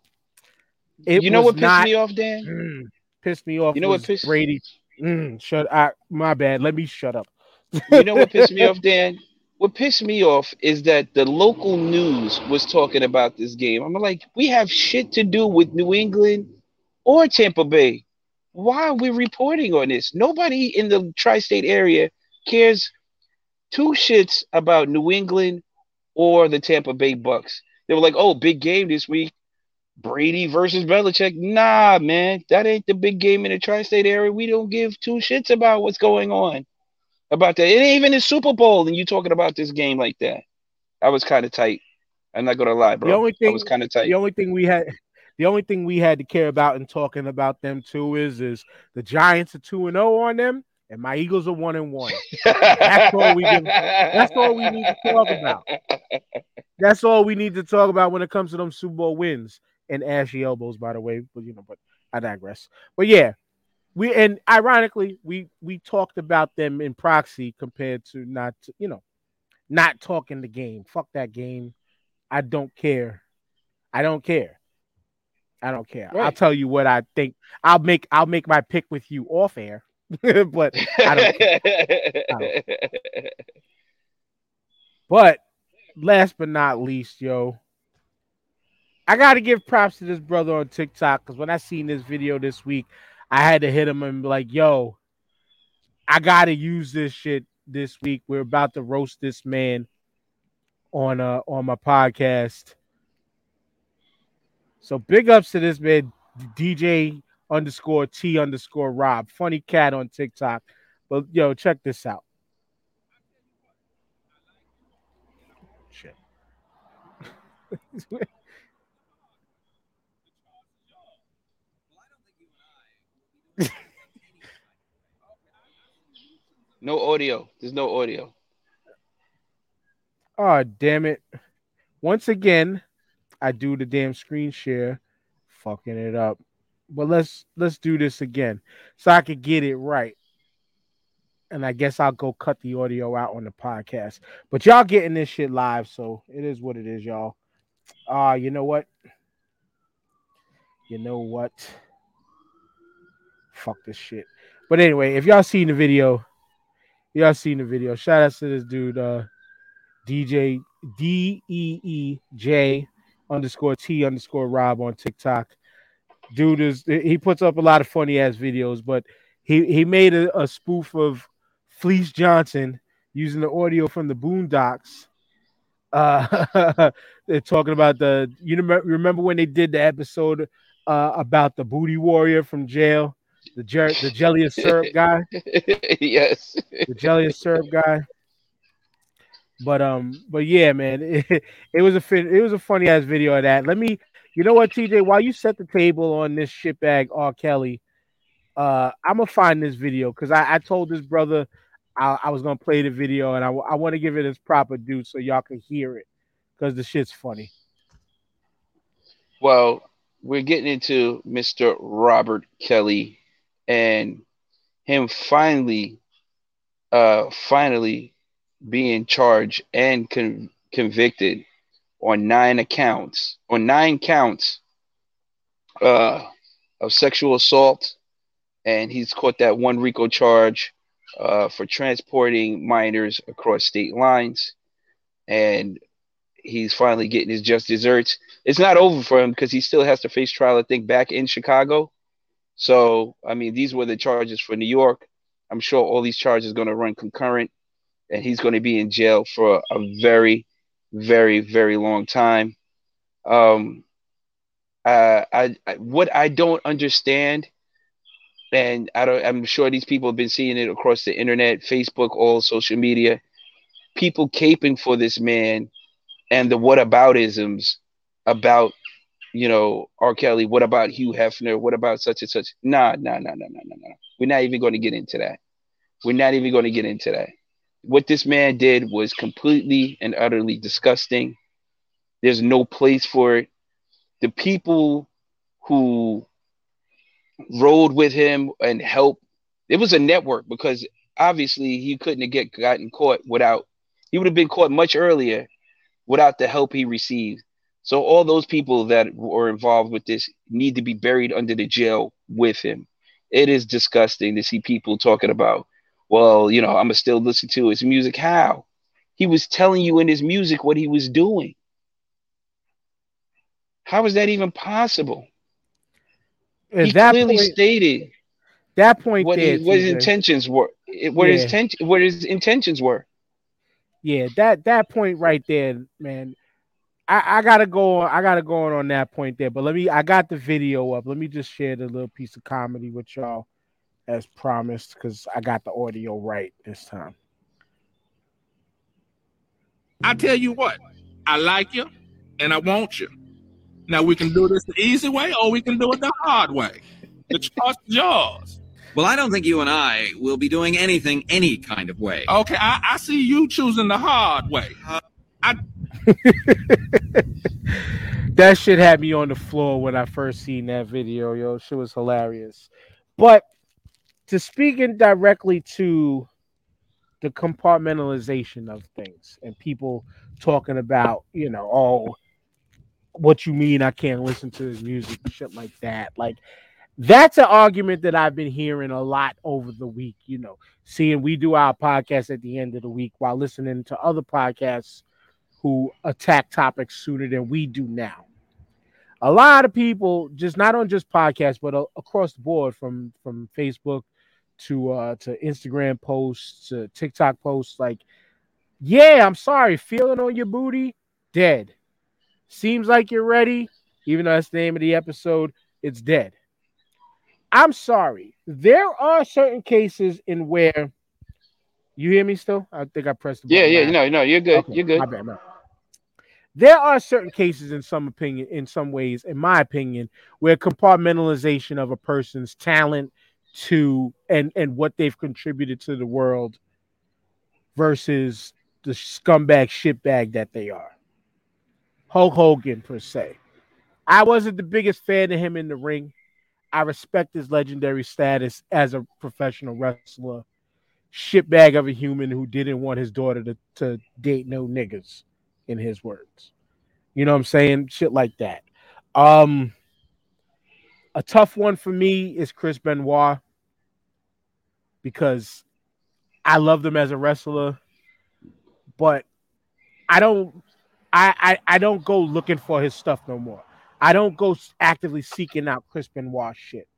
But you know what pissed not, me off, Dan? Mm, pissed me off. You know what pissed Brady? Mm, shut. I my bad. Let me shut up. you know what pissed me off, Dan? what pissed me off is that the local news was talking about this game. I'm like, we have shit to do with New England or Tampa Bay. Why are we reporting on this? Nobody in the tri state area cares two shits about New England or the Tampa Bay Bucks. They were like, oh, big game this week. Brady versus Belichick. Nah, man, that ain't the big game in the tri state area. We don't give two shits about what's going on about that. It ain't even a Super Bowl, and you talking about this game like that. I was kind of tight. I'm not gonna lie, bro. The only thing I was kind of tight. The only thing we had, the only thing we had to care about in talking about them too is is the Giants are two and zero oh on them, and my Eagles are one and one. that's all we. Can, that's all we need to talk about. That's all we need to talk about when it comes to them Super Bowl wins and ashy elbows, by the way. But you know, but I digress. But yeah, we and ironically we we talked about them in proxy compared to not you know not talking the game fuck that game i don't care i don't care i don't care right. i'll tell you what i think i'll make i'll make my pick with you off air but I don't, I don't but last but not least yo i gotta give props to this brother on tiktok because when i seen this video this week I had to hit him and be like, yo, I gotta use this shit this week. We're about to roast this man on uh on my podcast. So big ups to this man, DJ underscore T underscore Rob. Funny cat on TikTok. But yo, check this out. Shit. no audio. There's no audio. Oh, damn it. Once again, I do the damn screen share, fucking it up. But let's let's do this again so I could get it right. and I guess I'll go cut the audio out on the podcast. But y'all getting this shit live, so it is what it is, y'all. Uh, you know what? You know what? Fuck this shit. But anyway, if y'all seen the video, y'all seen the video. Shout out to this dude, uh, DJ D E E J underscore T underscore Rob on TikTok. Dude is he puts up a lot of funny ass videos, but he he made a, a spoof of Fleece Johnson using the audio from the Boondocks. Uh, they're talking about the you remember, when they did the episode uh, about the booty warrior from jail, the jer- the jelly syrup guy, yes. the jelly syrup guy. But um, but yeah, man, it, it was a it was a funny ass video of that. Let me, you know what, TJ, while you set the table on this shitbag R. Kelly, uh, I'm gonna find this video because I, I told this brother I, I was gonna play the video and I, I want to give it its proper due so y'all can hear it because the shit's funny. Well, we're getting into Mr. Robert Kelly and him finally, uh, finally being charged and con- convicted on nine accounts, on nine counts uh, of sexual assault, and he's caught that one RICO charge uh, for transporting minors across state lines, and he's finally getting his just desserts. It's not over for him because he still has to face trial, I think, back in Chicago. So, I mean, these were the charges for New York. I'm sure all these charges are going to run concurrent, and he's going to be in jail for a very, very, very long time. Um, I, I what I don't understand, and I don't. I'm sure these people have been seeing it across the internet, Facebook, all social media. People caping for this man, and the whataboutisms about you know, R. Kelly, what about Hugh Hefner? What about such and such? Nah, nah, nah, nah, nah, nah, nah. We're not even going to get into that. We're not even going to get into that. What this man did was completely and utterly disgusting. There's no place for it. The people who rode with him and helped, it was a network because obviously he couldn't have get gotten caught without, he would have been caught much earlier without the help he received. So all those people that were involved with this need to be buried under the jail with him. It is disgusting to see people talking about, well, you know, I'm gonna still listen to his music. How? He was telling you in his music what he was doing. How is that even possible? At he that clearly point, stated that point what, there, he, what his intentions were. What his ten, what his intentions were. Yeah, that that point right there, man. I, I gotta go on. I gotta go on on that point there. But let me. I got the video up. Let me just share the little piece of comedy with y'all, as promised, because I got the audio right this time. I tell you what, I like you and I want you. Now we can do this the easy way or we can do it the hard way. The choice is yours. Well, I don't think you and I will be doing anything any kind of way. Okay, I, I see you choosing the hard way. That shit had me on the floor when I first seen that video, yo. Shit was hilarious. But to speaking directly to the compartmentalization of things and people talking about, you know, oh, what you mean I can't listen to his music, shit like that. Like that's an argument that I've been hearing a lot over the week, you know, seeing we do our podcast at the end of the week while listening to other podcasts who attack topics sooner than we do now. A lot of people, just not on just podcasts, but across the board, from from Facebook to uh to Instagram posts to TikTok posts, like, yeah, I'm sorry, feeling on your booty, dead. Seems like you're ready, even though that's the name of the episode. It's dead. I'm sorry. There are certain cases in where you hear me still. I think I pressed the Yeah, button yeah, no, no, you're good. Okay, You're good. my bad, my bad. There are certain cases, in some opinion, in some ways, in my opinion, where compartmentalization of a person's talent to and and what they've contributed to the world versus the scumbag shitbag that they are. Hulk Hogan, per se. I wasn't the biggest fan of him in the ring. I respect his legendary status as a professional wrestler. shitbag of a human who didn't want his daughter to, to date no niggas, in his words. You know what I'm saying? Shit like that. Um, a tough one for me is Chris Benoit because I loved him as a wrestler, but I don't I, I I don't go looking for his stuff no more. I don't go actively seeking out Chris Benoit shit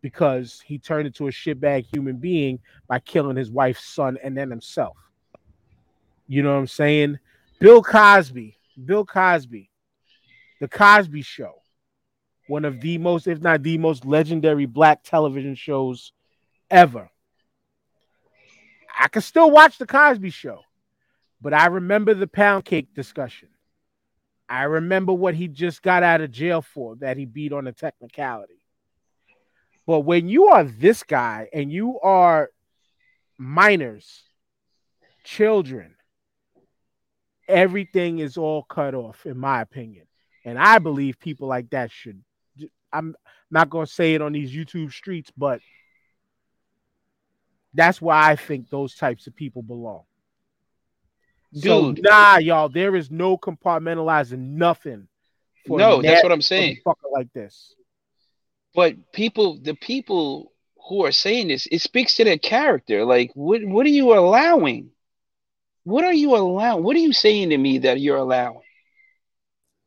because he turned into a shitbag human being by killing his wife's son and then himself. You know what I'm saying? Bill Cosby, Bill Cosby, The Cosby Show, one of the most, if not the most legendary black television shows ever. I can still watch The Cosby Show, but I remember the pound cake discussion. I remember what he just got out of jail for that he beat on a technicality. But when you are this guy and you are minors, children, everything is all cut off, in my opinion. And I believe people like that should. I'm not going to say it on these YouTube streets, but that's where I think those types of people belong. So Dude. nah, y'all, there is no compartmentalizing nothing. No, that's what I'm saying. Like this. But people, the people who are saying this, it speaks to their character. Like, what what are you allowing? What are you allowing? What are you saying to me that you're allowing?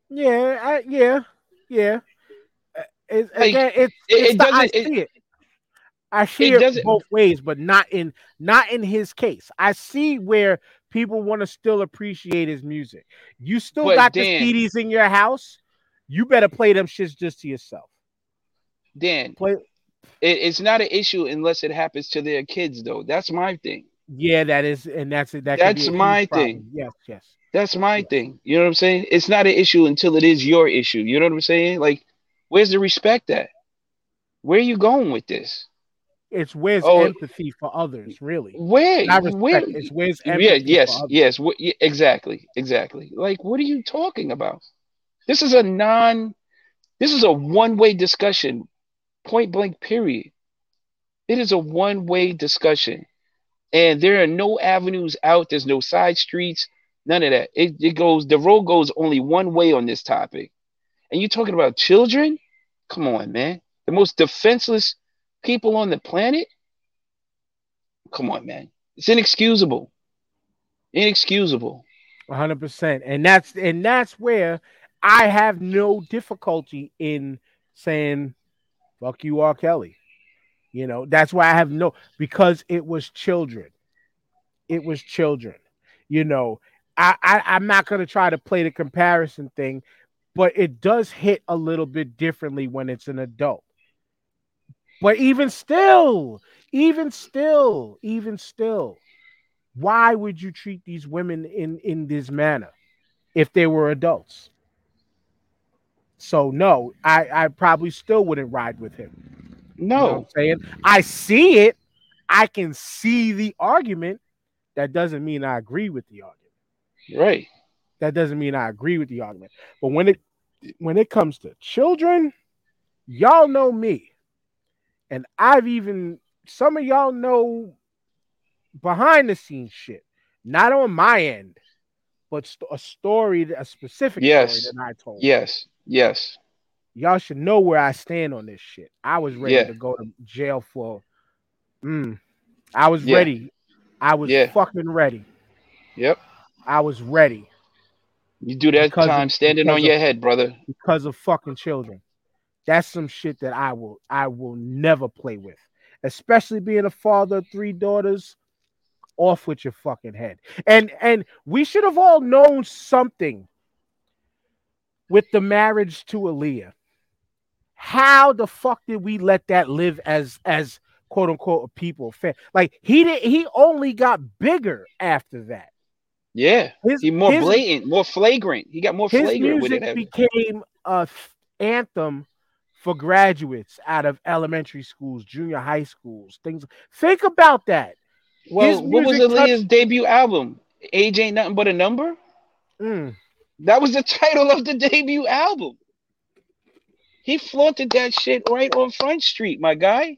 Yeah, I, yeah, yeah. Uh, It, Like, again, it- it the- I doesn't- it- see it. I see it it, both ways, but not in not in his case. I see where people want to still appreciate his music. You still got Dan- the CDs in your house. You better play them shits just to yourself. Dan, Play. it, it's not an issue unless it happens to their kids, though. That's my thing. Yeah, that is, and that's it. That That's my thing. Yes, yes. That's my thing. You know what I'm saying? It's not an issue until it is your issue. You know what I'm saying? Like, where's the respect at? Where are you going with this? It's where's Oh, empathy for others, really. Where? Respect. Where? It's where's empathy Yeah, yes, yes, yeah, exactly, exactly. Like, what are you talking about? This is a non, this is a one-way discussion, point blank, period. It is a one-way discussion, and there are no avenues out. There's no side streets, none of that. It, it goes, the road goes only one way on this topic. And you're talking about children? Come on, man. The most defenseless people on the planet? Come on, man. It's inexcusable. Inexcusable. One hundred percent, and that's and that's where I have no difficulty in saying "fuck you, R. Kelly." You know, that's why I have no because it was children. It was children. You know, I, I I'm not gonna try to play the comparison thing, but it does hit a little bit differently when it's an adult. But even still, even still, even still, why would you treat these women in in this manner if they were adults? So no, I I probably still wouldn't ride with him. You know No. I'm saying? I see it. I can see the argument. That doesn't mean I agree with the argument. Right. That doesn't mean I agree with the argument. But when it when it comes to children, y'all know me. And I've even some of y'all know behind the scenes shit. Not on my end, but st- a story, a specific Yes. story that I told. Yes. Yes. Y'all should know where I stand on this shit. I was ready Yeah. to go to jail for mm, I was Yeah. ready. I was Yeah. fucking ready. Yep. I was ready You do that Because of- time standing on because your of- head, brother. because of fucking children. That's some shit that I will I will never play with. Especially being a father of three daughters. Off with your fucking head. And and we should have all known something with the marriage to Aaliyah. How the fuck did we let that live as as quote unquote a people fan? Like he did he only got bigger after that. Yeah. His, He more his- blatant, more flagrant. He got more his flagrant with music it. became a f- anthem for graduates out of elementary schools, junior high schools, things. Think about that. well, what was Aaliyah's debut album? Age ain't nothing but a number. Mm. That was the title of the debut album. He flaunted that shit right on Front Street, my guy.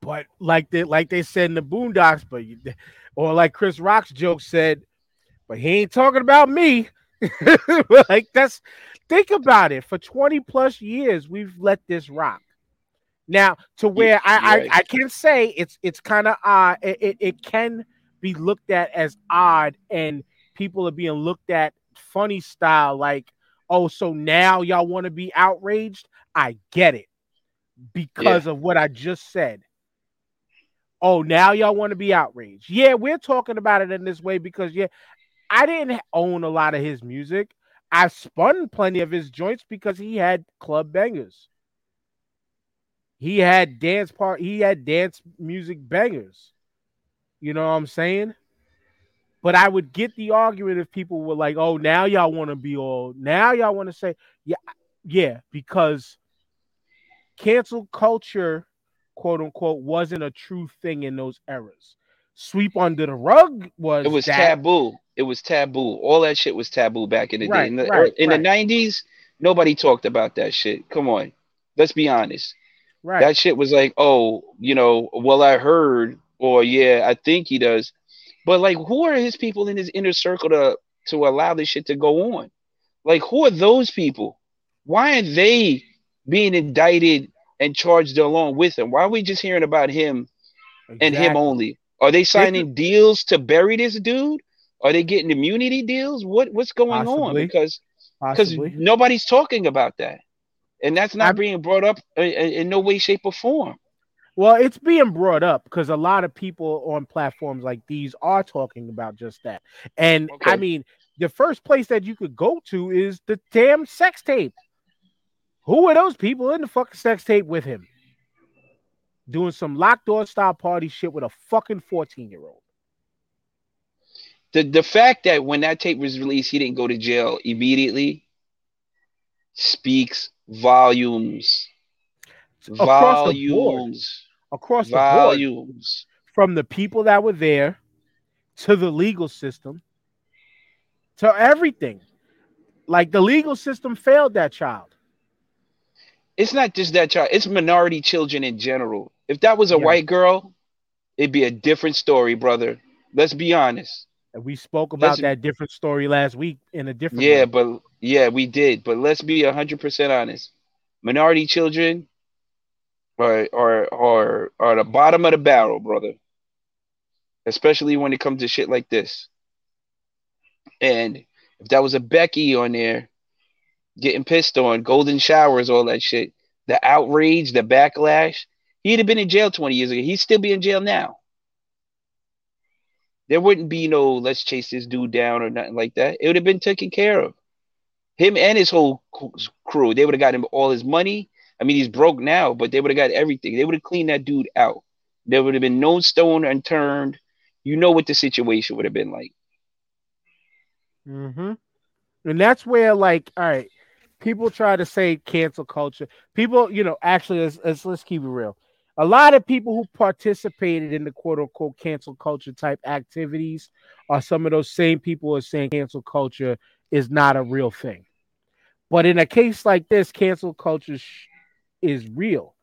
But like they like they said in the Boondocks, but you, or like Chris Rock's joke said, but he ain't talking about me. like that's think about it. For 20 plus years, we've let this rock. Now to where I, right. I I can say it's it's kind of odd. It, it it can be looked at as odd, and people are being looked at funny style, like, oh, so now y'all want to be outraged? I get it because of what I just said. Oh, now y'all want to be outraged. Yeah, we're talking about it in this way because yeah, I didn't own a lot of his music. I spun plenty of his joints because he had club bangers. He had dance part, he had dance music bangers. You know what I'm saying? But I would get the argument if people were like, "Oh, now y'all want to be all now y'all want to say, yeah, yeah, because cancel culture, quote unquote, wasn't a true thing in those eras. Sweep under the rug was It was that, taboo. It was taboo. All that shit was taboo back in the day. Right, In the right, in right. the nineties, nobody talked about that shit. Come on, let's be honest. right? That shit was like, oh, you know, well, I heard, or yeah, I think he does. But like, who are his people in his inner circle to to allow this shit to go on? Like, who are those people? Why are they being indicted and charged along with him? Why are we just hearing about him and him only? Are they signing deals to bury this dude? Are they getting immunity deals? What what's going on? Because because nobody's talking about that, and that's not I'm- being brought up in, in in no way, shape, or form. Well, it's being brought up because a lot of people on platforms like these are talking about just that. And I mean, the first place that you could go to is the damn sex tape. Who are those people in the fucking sex tape with him? Doing some locked door style party shit with a fucking 14 year old. The the fact that when that tape was released, he didn't go to jail immediately speaks volumes. Across the board. Volumes. Across the board. Volumes. From the people that were there to the legal system to everything. Like the legal system failed that child. It's not just that child, it's minority children in general. If that was a Yeah. white girl, it'd be a different story, brother. Let's be honest. And we spoke about Let's- that different story last week in a different Yeah, way. but yeah, we did. But let's be hundred percent honest. Minority children are are are are the bottom of the barrel, brother. Especially when it comes to shit like this. And if that was a Becky on there getting pissed on, golden showers, all that shit, the outrage, the backlash, he'd have been in jail 20 years ago. He'd still be in jail now. There wouldn't be no let's chase this dude down or nothing like that. It would have been taken care of. Him and his whole crew, they would have got him all his money. I mean, he's broke now, but they would have got everything. They would have cleaned that dude out. There would have been no stone unturned. You know what the situation would have been like. Mm-hmm. And that's where, like, all right, people try to say cancel culture. People, you know, actually, let's, let's let's keep it real. A lot of people who participated in the quote unquote cancel culture type activities are some of those same people who are saying cancel culture is not a real thing. But in a case like this, cancel culture sh- is real.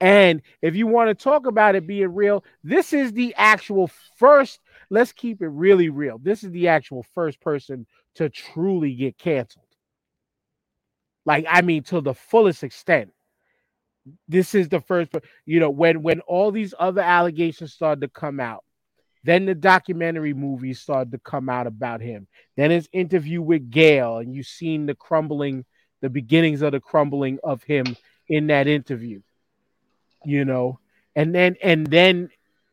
And if you want to talk about it being real, this is the actual first. Let's keep it really real. This is the actual first person to truly get canceled. Like, I mean, to the fullest extent. This is the first, you know, when when all these other allegations started to come out, then the documentary movies started to come out about him. Then his interview with Gayle, and you've seen the crumbling, the beginnings of the crumbling of him in that interview. You know, and then and then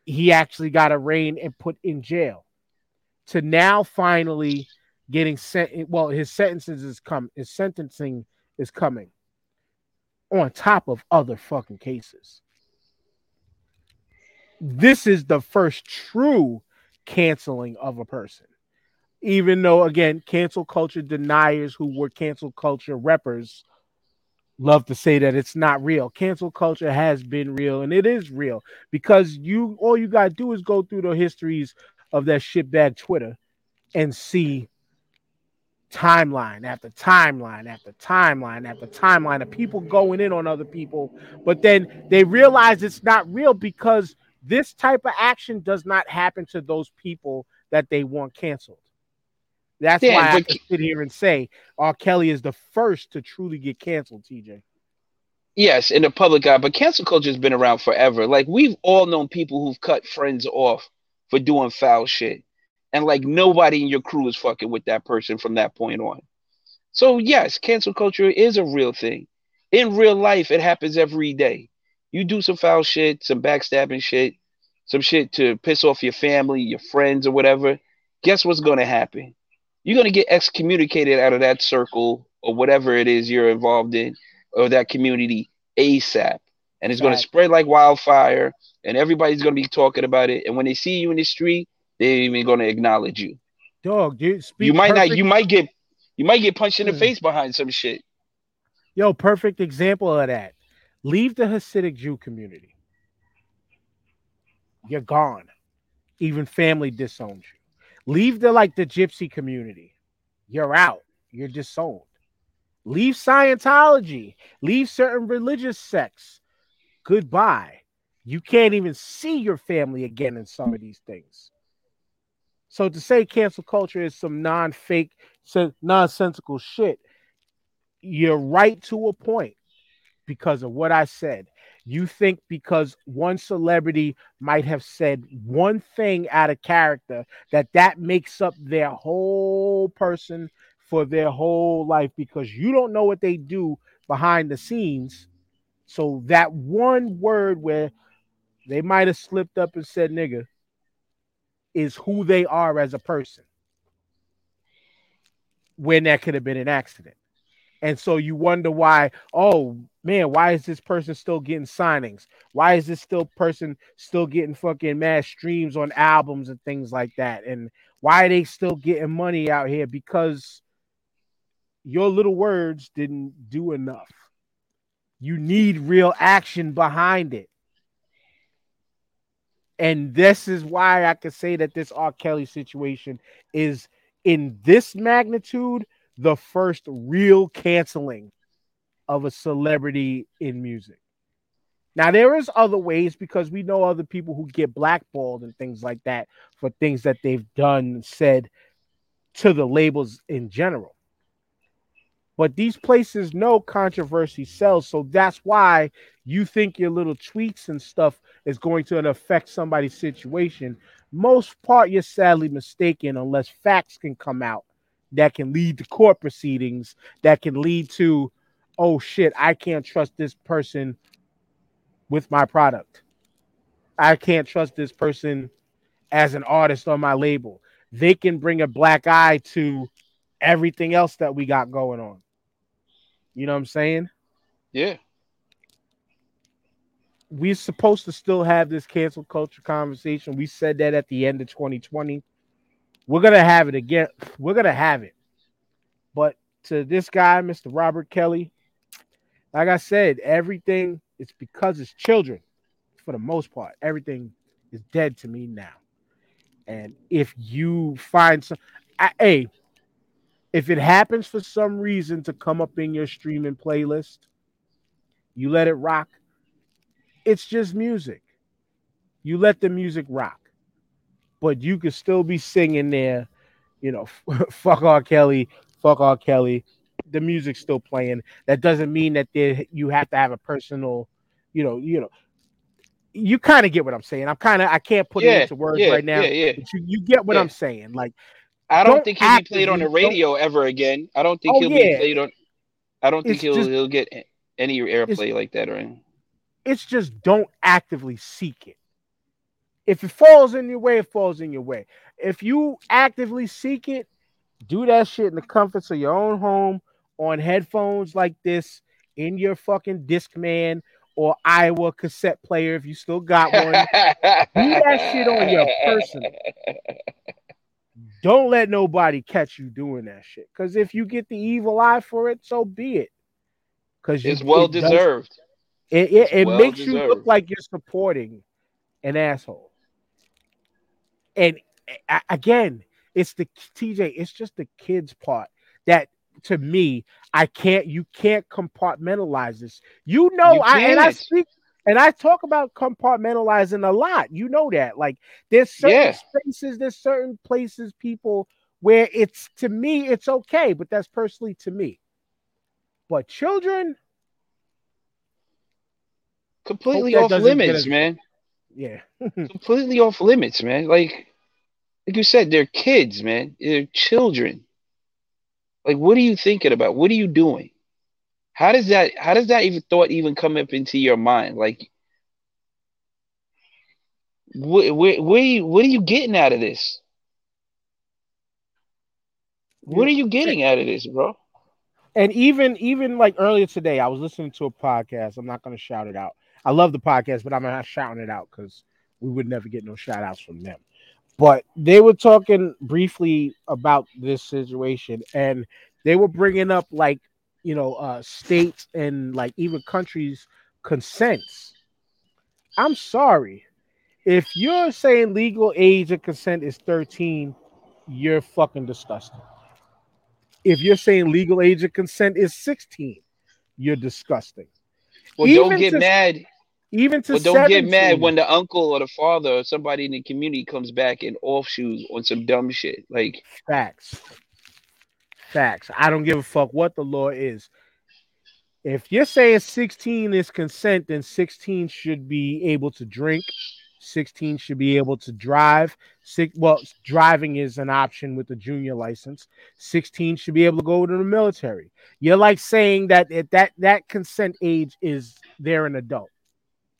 he actually got arraigned and put in jail. To now finally getting sent. Well, his sentences is come. His sentencing is coming. On top of other fucking cases. This is the first true canceling of a person. Even though, again, cancel culture deniers who were cancel culture reppers love to say that it's not real. Cancel culture has been real and it is real because you all you gotta do is go through the histories of that shitbag Twitter and see timeline after timeline after timeline after timeline of people going in on other people, but then they realize it's not real because this type of action does not happen to those people that they want canceled. That's Yeah, why I can sit here and say R. Kelly is the first to truly get canceled, TJ. Yes, in the public eye, but cancel culture has been around forever. Like we've all known people who've cut friends off for doing foul shit, and like nobody in your crew is fucking with that person from that point on. So yes, cancel culture is a real thing. In real life, it happens every day. You do some foul shit, some backstabbing shit, some shit to piss off your family, your friends, or whatever. Guess what's going to happen? You're going to get excommunicated out of that circle or whatever it is you're involved in or that community ASAP. And it's going to spread like wildfire, and everybody's going to be talking about it. And when they see you in the street, they ain't even going to acknowledge you. Dog, dude, speak you might not. You might get. You might get punched in the Hmm. face behind some shit. Yo, perfect example of that. Leave the Hasidic Jew community. You're gone. Even family disowns you. Leave the like the gypsy community. You're out. You're disowned. Leave Scientology. Leave certain religious sects. Goodbye. You can't even see your family again in some of these things. So to say cancel culture is some non-fake, sen- nonsensical shit, you're right to a point because of what I said. You think because one celebrity might have said one thing out of character that that makes up their whole person for their whole life because you don't know what they do behind the scenes. So that one word where they might have slipped up and said nigga is who they are as a person. When that could have been an accident. And so you wonder why, oh man, why is this person still getting signings? Why is this still person still getting fucking mass streams on albums and things like that? And why are they still getting money out here? Because your little words didn't do enough. You need real action behind it. And this is why I could say that this R. Kelly situation is in this magnitude the first real canceling of a celebrity in music. Now there is other ways because we know other people who get blackballed and things like that for things that they've done and said to the labels in general. But these places know controversy sells, so that's why you think your little tweets and stuff is going to affect somebody's situation. Most part, you're sadly mistaken unless facts can come out that can lead to court proceedings, that can lead to, oh shit, I can't trust this person with my product. I can't trust this person as an artist on my label. They can bring a black eye to everything else that we got going on. You know what I'm saying? Yeah. We're supposed to still have this cancel culture conversation. We said that at the end of 2020. We're gonna have it again. We're gonna have it. But to this guy, Mr. Robert Kelly, like I said, everything is because it's children, for the most part. Everything is dead to me now. And if you find some, I, hey, if it happens for some reason to come up in your streaming playlist, you let it rock. It's just music. You let the music rock but you could still be singing there, you know, fuck R. Kelly, fuck R. Kelly. The music's still playing. That doesn't mean that there you have to have a personal, you know, you know. You kind of get what I'm saying. I'm kind of I can't put yeah. it into words yeah, right now. Yeah, you, you get what. I'm saying. Like I don't, Don't think he'll be played on the actively- don't- radio ever again. I don't think Oh, he'll be played on. I don't think It's he'll just- he'll get any airplay like that or anything. it's just don't actively seek it. If it falls in your way, it falls in your way. If you actively seek it, do that shit in the comforts of your own home on headphones like this in your fucking Discman or Aiwa cassette player if you still got one. Do that shit on your person. Don't let nobody catch you doing that shit. Because if you get the evil eye for it, so be it. Because It's well deserved. It, it, it well makes you look like you're supporting an asshole. And again, it's the TJ, it's just the kids part that to me, I can't you can't compartmentalize this. You know, You I and I speak and I talk about compartmentalizing a lot. You know that. Like there's certain Yeah. spaces, there's certain places, people where it's to me, it's okay, but that's personally to me. But children, completely off limits, man. yeah. completely off limits, man. Like, like you said, they're kids, man. They're children. Like, what are you thinking about? What are you doing? How does that? How does that even thought even come up into your mind? Like, what, where, where, you, what are you getting out of this? What are you getting out of this, bro? and even even like earlier today, I was listening to a podcast. I'm not gonna shout it out. I love the podcast, but I'm not shouting it out because we would never get no shout outs from them. But they were talking briefly about this situation, and they were bringing up like you know uh states and like even countries consents. I'm sorry. If you're saying legal age of consent is 13, you're fucking disgusting. If you're saying legal age of consent is 16, you're disgusting. Well, Even don't get to- mad. Even to Well, don't get mad when the uncle or the father or somebody in the community comes back in offshoes on some dumb shit. Like, facts. Facts. I don't give a fuck what the law is. If you're saying 16 is consent, then 16 should be able to drink. 16 should be able to drive. Six, well, driving is an option with the junior license. 16 should be able to go to the military. You're like saying that it, that that consent age is they're an adult.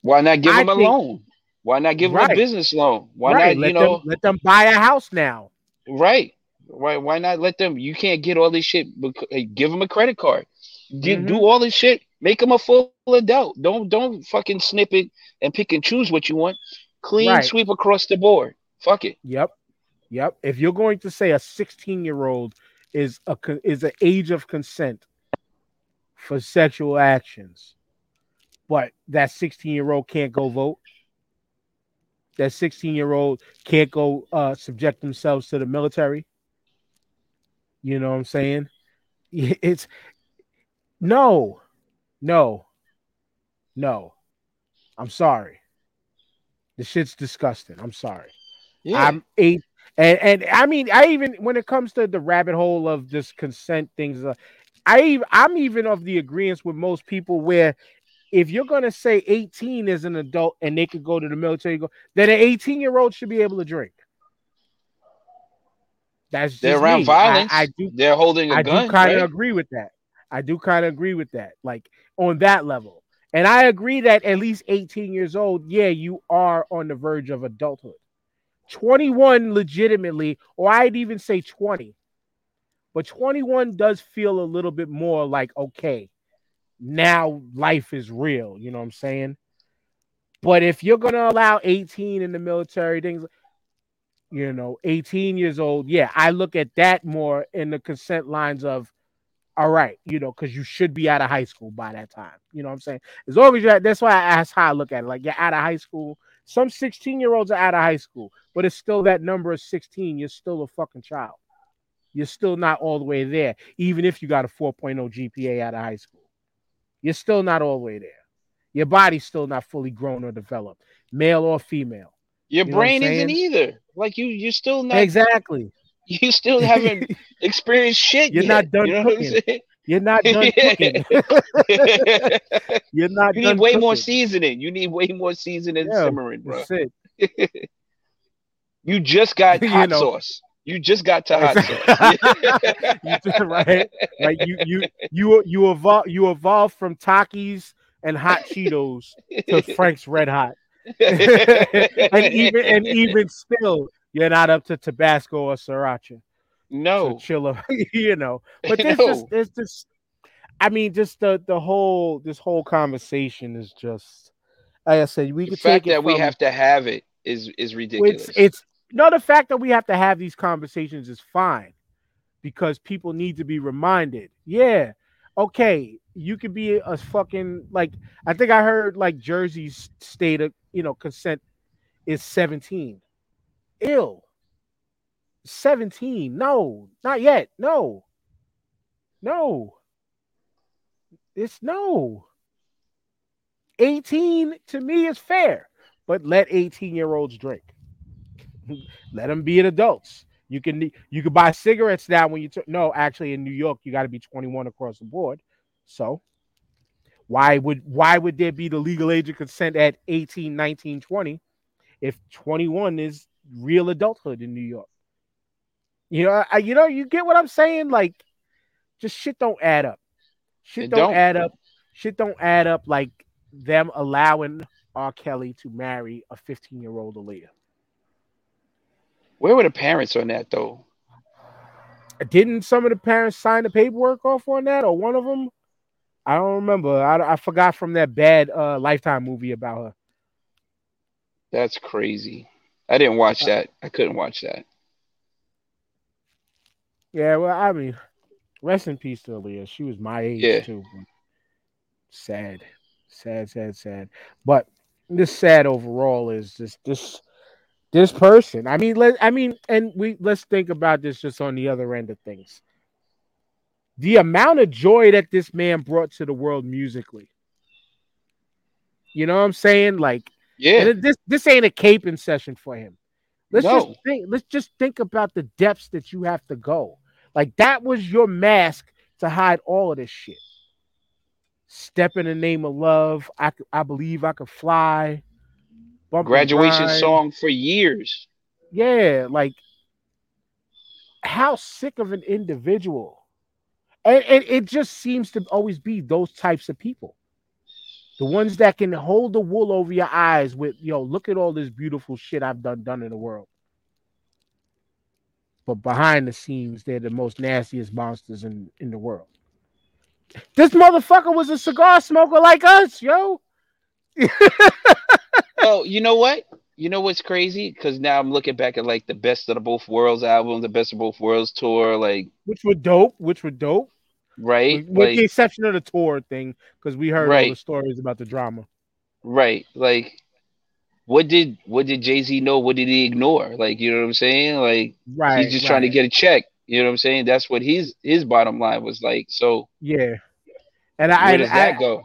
why not give I them a think- loan? Why not give them Right. a business loan? Why right. not, let you know, them let them buy a house now. right? Why why not let them? You can't get all this shit. hey, Give them a credit card. Get, Mhm. Do all this shit. Make them a full adult. Don't don't fucking snip it and pick and choose what you want. Clean Right. sweep across the board. Fuck it. Yep. Yep. If you're going to say a 16 year old is a is an age of consent for sexual actions, but that 16 year old can't go vote. That 16 year old can't go uh, subject themselves to the military. You know what I'm saying? It's no, no, no. I'm sorry. The shit's disgusting. I'm sorry. Yeah. I'm eight, and and I mean, I even when it comes to the rabbit hole of this consent things, uh, I I'm even of the agreement with most people where if you're gonna say 18 is an adult and they could go to the military, go then an 18 year old should be able to drink. That's They're just around me. violence. I, I do They're holding a I gun. I do kind of right? agree with that. I do kind of agree with that, like on that level. And I agree that at least 18 years old, yeah, you are on the verge of adulthood. 21 legitimately, or I'd even say 20. But 21 does feel a little bit more like, okay, now life is real. You know what I'm saying? But if you're going to allow 18 in the military, things, you know, 18 years old, yeah, I look at that more in the consent lines of, all right, you know, because you should be out of high school by that time. You know what I'm saying? As long as you're, that's why I ask how I look at it. Like you're out of high school. Some 16 year olds are out of high school, but it's still that number of 16. You're still a fucking child. You're still not all the way there, even if you got a 4.0 GPA out of high school. You're still not all the way there. Your body's still not fully grown or developed, male or female. Your You know brain isn't either. Like you, you're still not. Exactly. You still haven't experienced shit. You're yet, not done You know what I'm cooking. saying? You're not done cooking. You're not you need way more seasoning. You need way more seasoning Yeah, simmering, bro. You just got You hot know. sauce. You just got to hot sauce. You just- right? Like you you you you evolve you evolve from Takis and hot Cheetos to Frank's Red Hot. and even and even still, you're not up to Tabasco or Sriracha. no, So chill, you know. But there's No. just there's just I mean, just the the whole this whole conversation is just like I said, we the could fact take it that we have to have it is is ridiculous. it's it's no the fact that we have to have these conversations is fine because people need to be reminded. Yeah, okay, you could be a fucking like I think I heard like Jersey's state of you know consent is 17. Ill. 17. No, not yet. No. No. It's no. 18 to me is fair, but let 18 year olds drink. let them be adults. You can you can buy cigarettes now when you t- no actually in New York you got to be 21 across the board. So why would why would there be the legal age of consent at 18, 19, 20 if 21 is real adulthood in New York? You know, I, you know, you get what I'm saying? Like, just shit don't add up. Shit don't, don't. add up. Shit don't add up like them allowing R. Kelly to marry a 15 year old Aaliyah. Where were the parents on that though? Didn't some of the parents sign the paperwork off on that, or one of them? I don't remember. I, I forgot from that bad uh, Lifetime movie about her. That's crazy. I didn't watch that. I couldn't watch that. Yeah, well, I mean, rest in peace to Aaliyah. She was my age Yeah. too. Sad, sad, sad, sad. But this sad overall is just this this person. I mean, let I mean, and we let's think about this just on the other end of things. The amount of joy that this man brought to the world musically. You know what I'm saying? Like, Yeah. this this ain't a caping session for him. Let's No. just think. Let's just think about the depths that you have to go. Like that was your mask to hide all of this shit. Step in the name of love. I I believe I could fly. Graduation song for years. Yeah, like how sick of an individual. And, and it just seems to always be those types of people. The ones that can hold the wool over your eyes with, yo, look at all this beautiful shit I've done done in the world. But behind the scenes, they're the most nastiest monsters in, in the world. This motherfucker was a cigar smoker like us, yo. Oh, you know what? You know what's crazy? Because now I'm looking back at like the best of the both worlds album, the best of both worlds tour, like Which were dope, which were dope. right, with the like exception of the tour thing, because we heard all the stories about the drama. right, like what did what did Jay Z know? What did he ignore? Like you know what I'm saying? Like Right. he's just trying to get a check. You know what I'm saying? That's what his his bottom line was like. So yeah. And where I, does I, that go?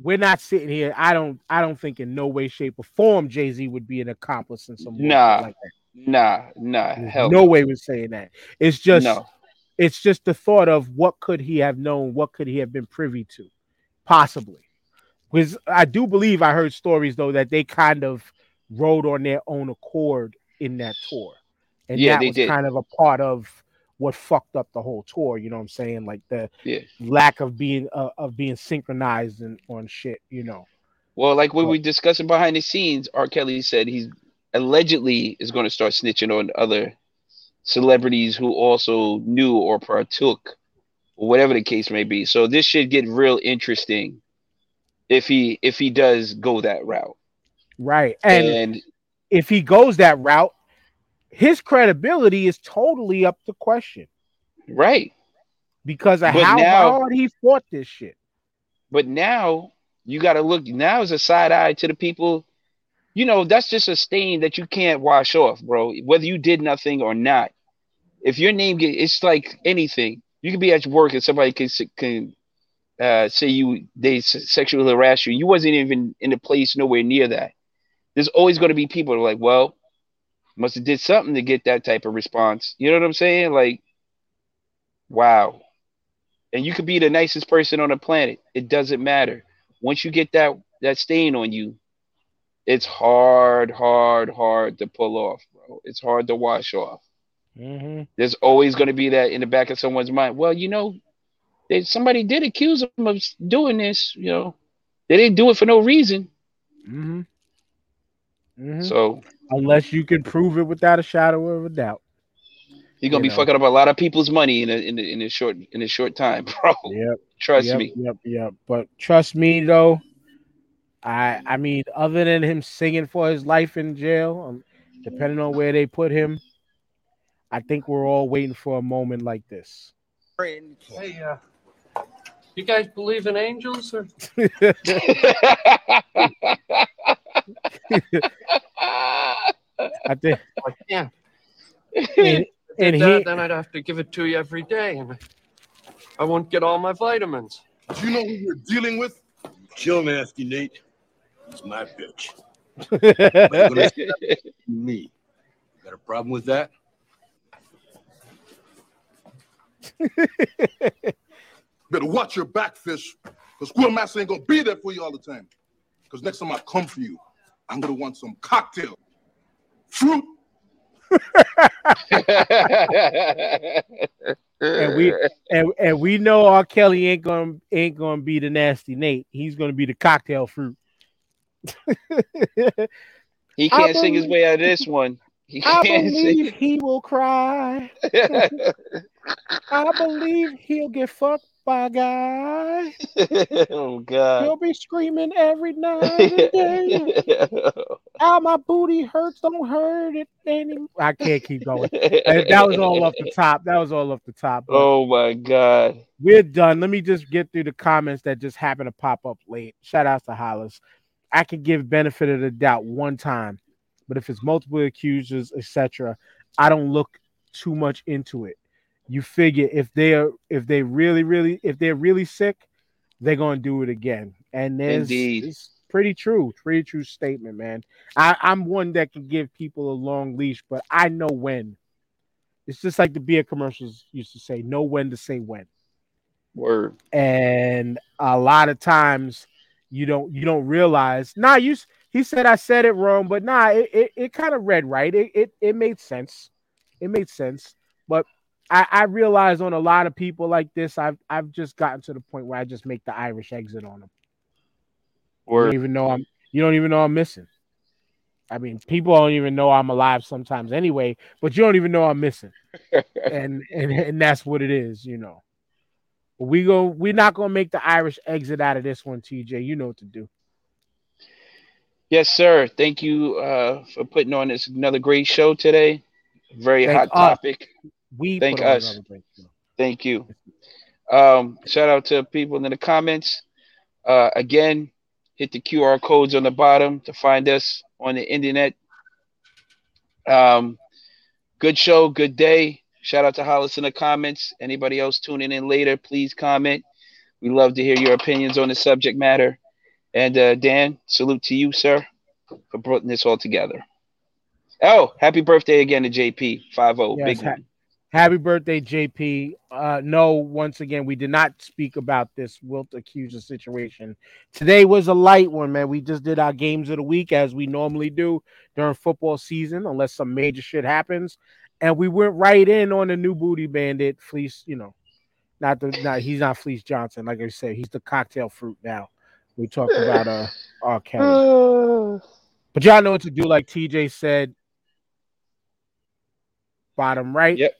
We're not sitting here. I don't. I don't think in no way, shape, or form Jay Z would be an accomplice in some Nah, like that. Nah, nah, hell no way we're saying that. It's just. no. It's just the thought of what could he have known, what could he have been privy to, possibly. Because I do believe I heard stories though that they kind of rode on their own accord in that tour, and Yeah, that was did. kind of a part of what fucked up the whole tour. You know what I'm saying? Like the Yeah. lack of being uh, of being synchronized and on shit. You know. Well, like what But- we discussing behind the scenes, R. Kelly said he's allegedly is going to start snitching on other celebrities who also knew or partook, or whatever the case may be. So this should get real interesting if he if he does go that route. Right. And, And, if he goes that route, his credibility is totally up to question right, because of But how now- hard he fought this shit. but now you got to look. Now is a side eye to the people. You know, that's just a stain that you can't wash off, bro. Whether you did nothing or not. If your name get, it's like anything. You can be at work and somebody can can uh, say you they sexually harass you. You wasn't even in the place nowhere near that. There's always going to be people that are like, well, must have did something to get that type of response. You know what I'm saying? Like, wow. And you could be the nicest person on the planet. It doesn't matter. Once you get that that stain on you, it's hard, hard, hard to pull off, bro. It's hard to wash off. Mm-hmm. There's always going to be that in the back of someone's mind. Well, you know, they, somebody did accuse them of doing this. You know, they didn't do it for no reason. Mm-hmm. Mm-hmm. So Unless you can prove it without a shadow of a doubt. you're gonna You be know. fucking up a lot of people's money in a in a, in a short in a short time, bro. Yep. Trust yep, me. Yep. Yep. But trust me though, I I mean, other than him singing for his life in jail, um, depending on where they put him, I think we're all waiting for a moment like this. Hey, uh, you guys believe in angels or? I think, I can't. and, and Did that, he then I'd have to give it to you every day. And I won't get all my vitamins. Do you know who you're dealing with? Chill, nasty Nate. It's my bitch. But you're gonna stop me. Got a problem with that? Better watch your back, fish, because Squirrel Master ain't gonna be there for you all the time. Because next time I come for you, I'm gonna want some cocktail, fruit. and we and, and we know R. Kelly ain't gonna ain't gonna be the nasty Nate. He's gonna be the cocktail fruit. he can't sing his way out of this one. He I can't believe sing. he will cry. I believe he'll get fucked by a guy. oh God. You'll be screaming every night and day. Ow, ah, my booty hurts. Don't hurt it anymore. I can't keep going. That was all off the top. That was all off the top. but Oh my God. We're done. Let me just get through the comments that just happened to pop up late. Shout out to Hollis. I can give benefit of the doubt one time, but if it's multiple accusers, etc., I don't look too much into it. You figure if they're if they really really if they're really sick, they're gonna do it again. And there's it's pretty true, pretty true statement, man. I, I'm one that can give people a long leash, but I know when. It's just like the beer commercials used to say, know when to say when Word. and a lot of times you don't you don't realize nah you he said i said it wrong but nah it, it, it kind of read right it, it it made sense it made sense but i i realize on a lot of people like this i've i've just gotten to the point where i just make the irish exit on them you don't even know i'm you don't even know i'm missing i mean people don't even know i'm alive sometimes anyway but you don't even know i'm missing and and and that's what it is, you know. But we go, we're not gonna make the Irish exit out of this one, TJ. You know what to do. Yes, sir. Thank you uh, for putting on this another great show today. Very Thank hot us. topic. We Thank put us. another great show. Thank you. Um, shout out to people in the comments. Uh, again, hit the QR codes on the bottom to find us on the internet. Um, good show, good day. Shout out to Hollis in the comments. Anybody else tuning in later, please comment. We love to hear your opinions on the subject matter. And uh, Dan, salute to you, sir, for putting this all together. Oh, happy birthday again to JP 50, Yes, big ha- one. Happy birthday, JP. Uh, no, once again, we did not speak about this Wilt accuser situation. Today was a light one, man. We just did our games of the week as we normally do during football season, unless some major shit happens. And we went right in on the new booty bandit, Fleece, you know, not the not he's not Fleece Johnson, like I said, he's the cocktail fruit now. We talked about uh R. Kelly. But y'all know what to do, like TJ said. Bottom right. Yep.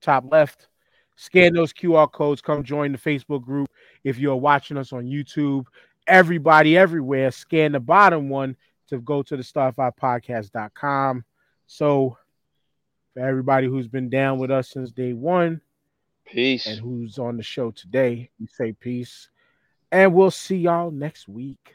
Top left. Scan those QR codes. Come join the Facebook group. If you're watching us on YouTube, everybody everywhere, scan the bottom one to go to the starting5podcast.com. So for everybody who's been down with us since day one Peace. and who's on the show today, we say peace. And we'll see y'all next week.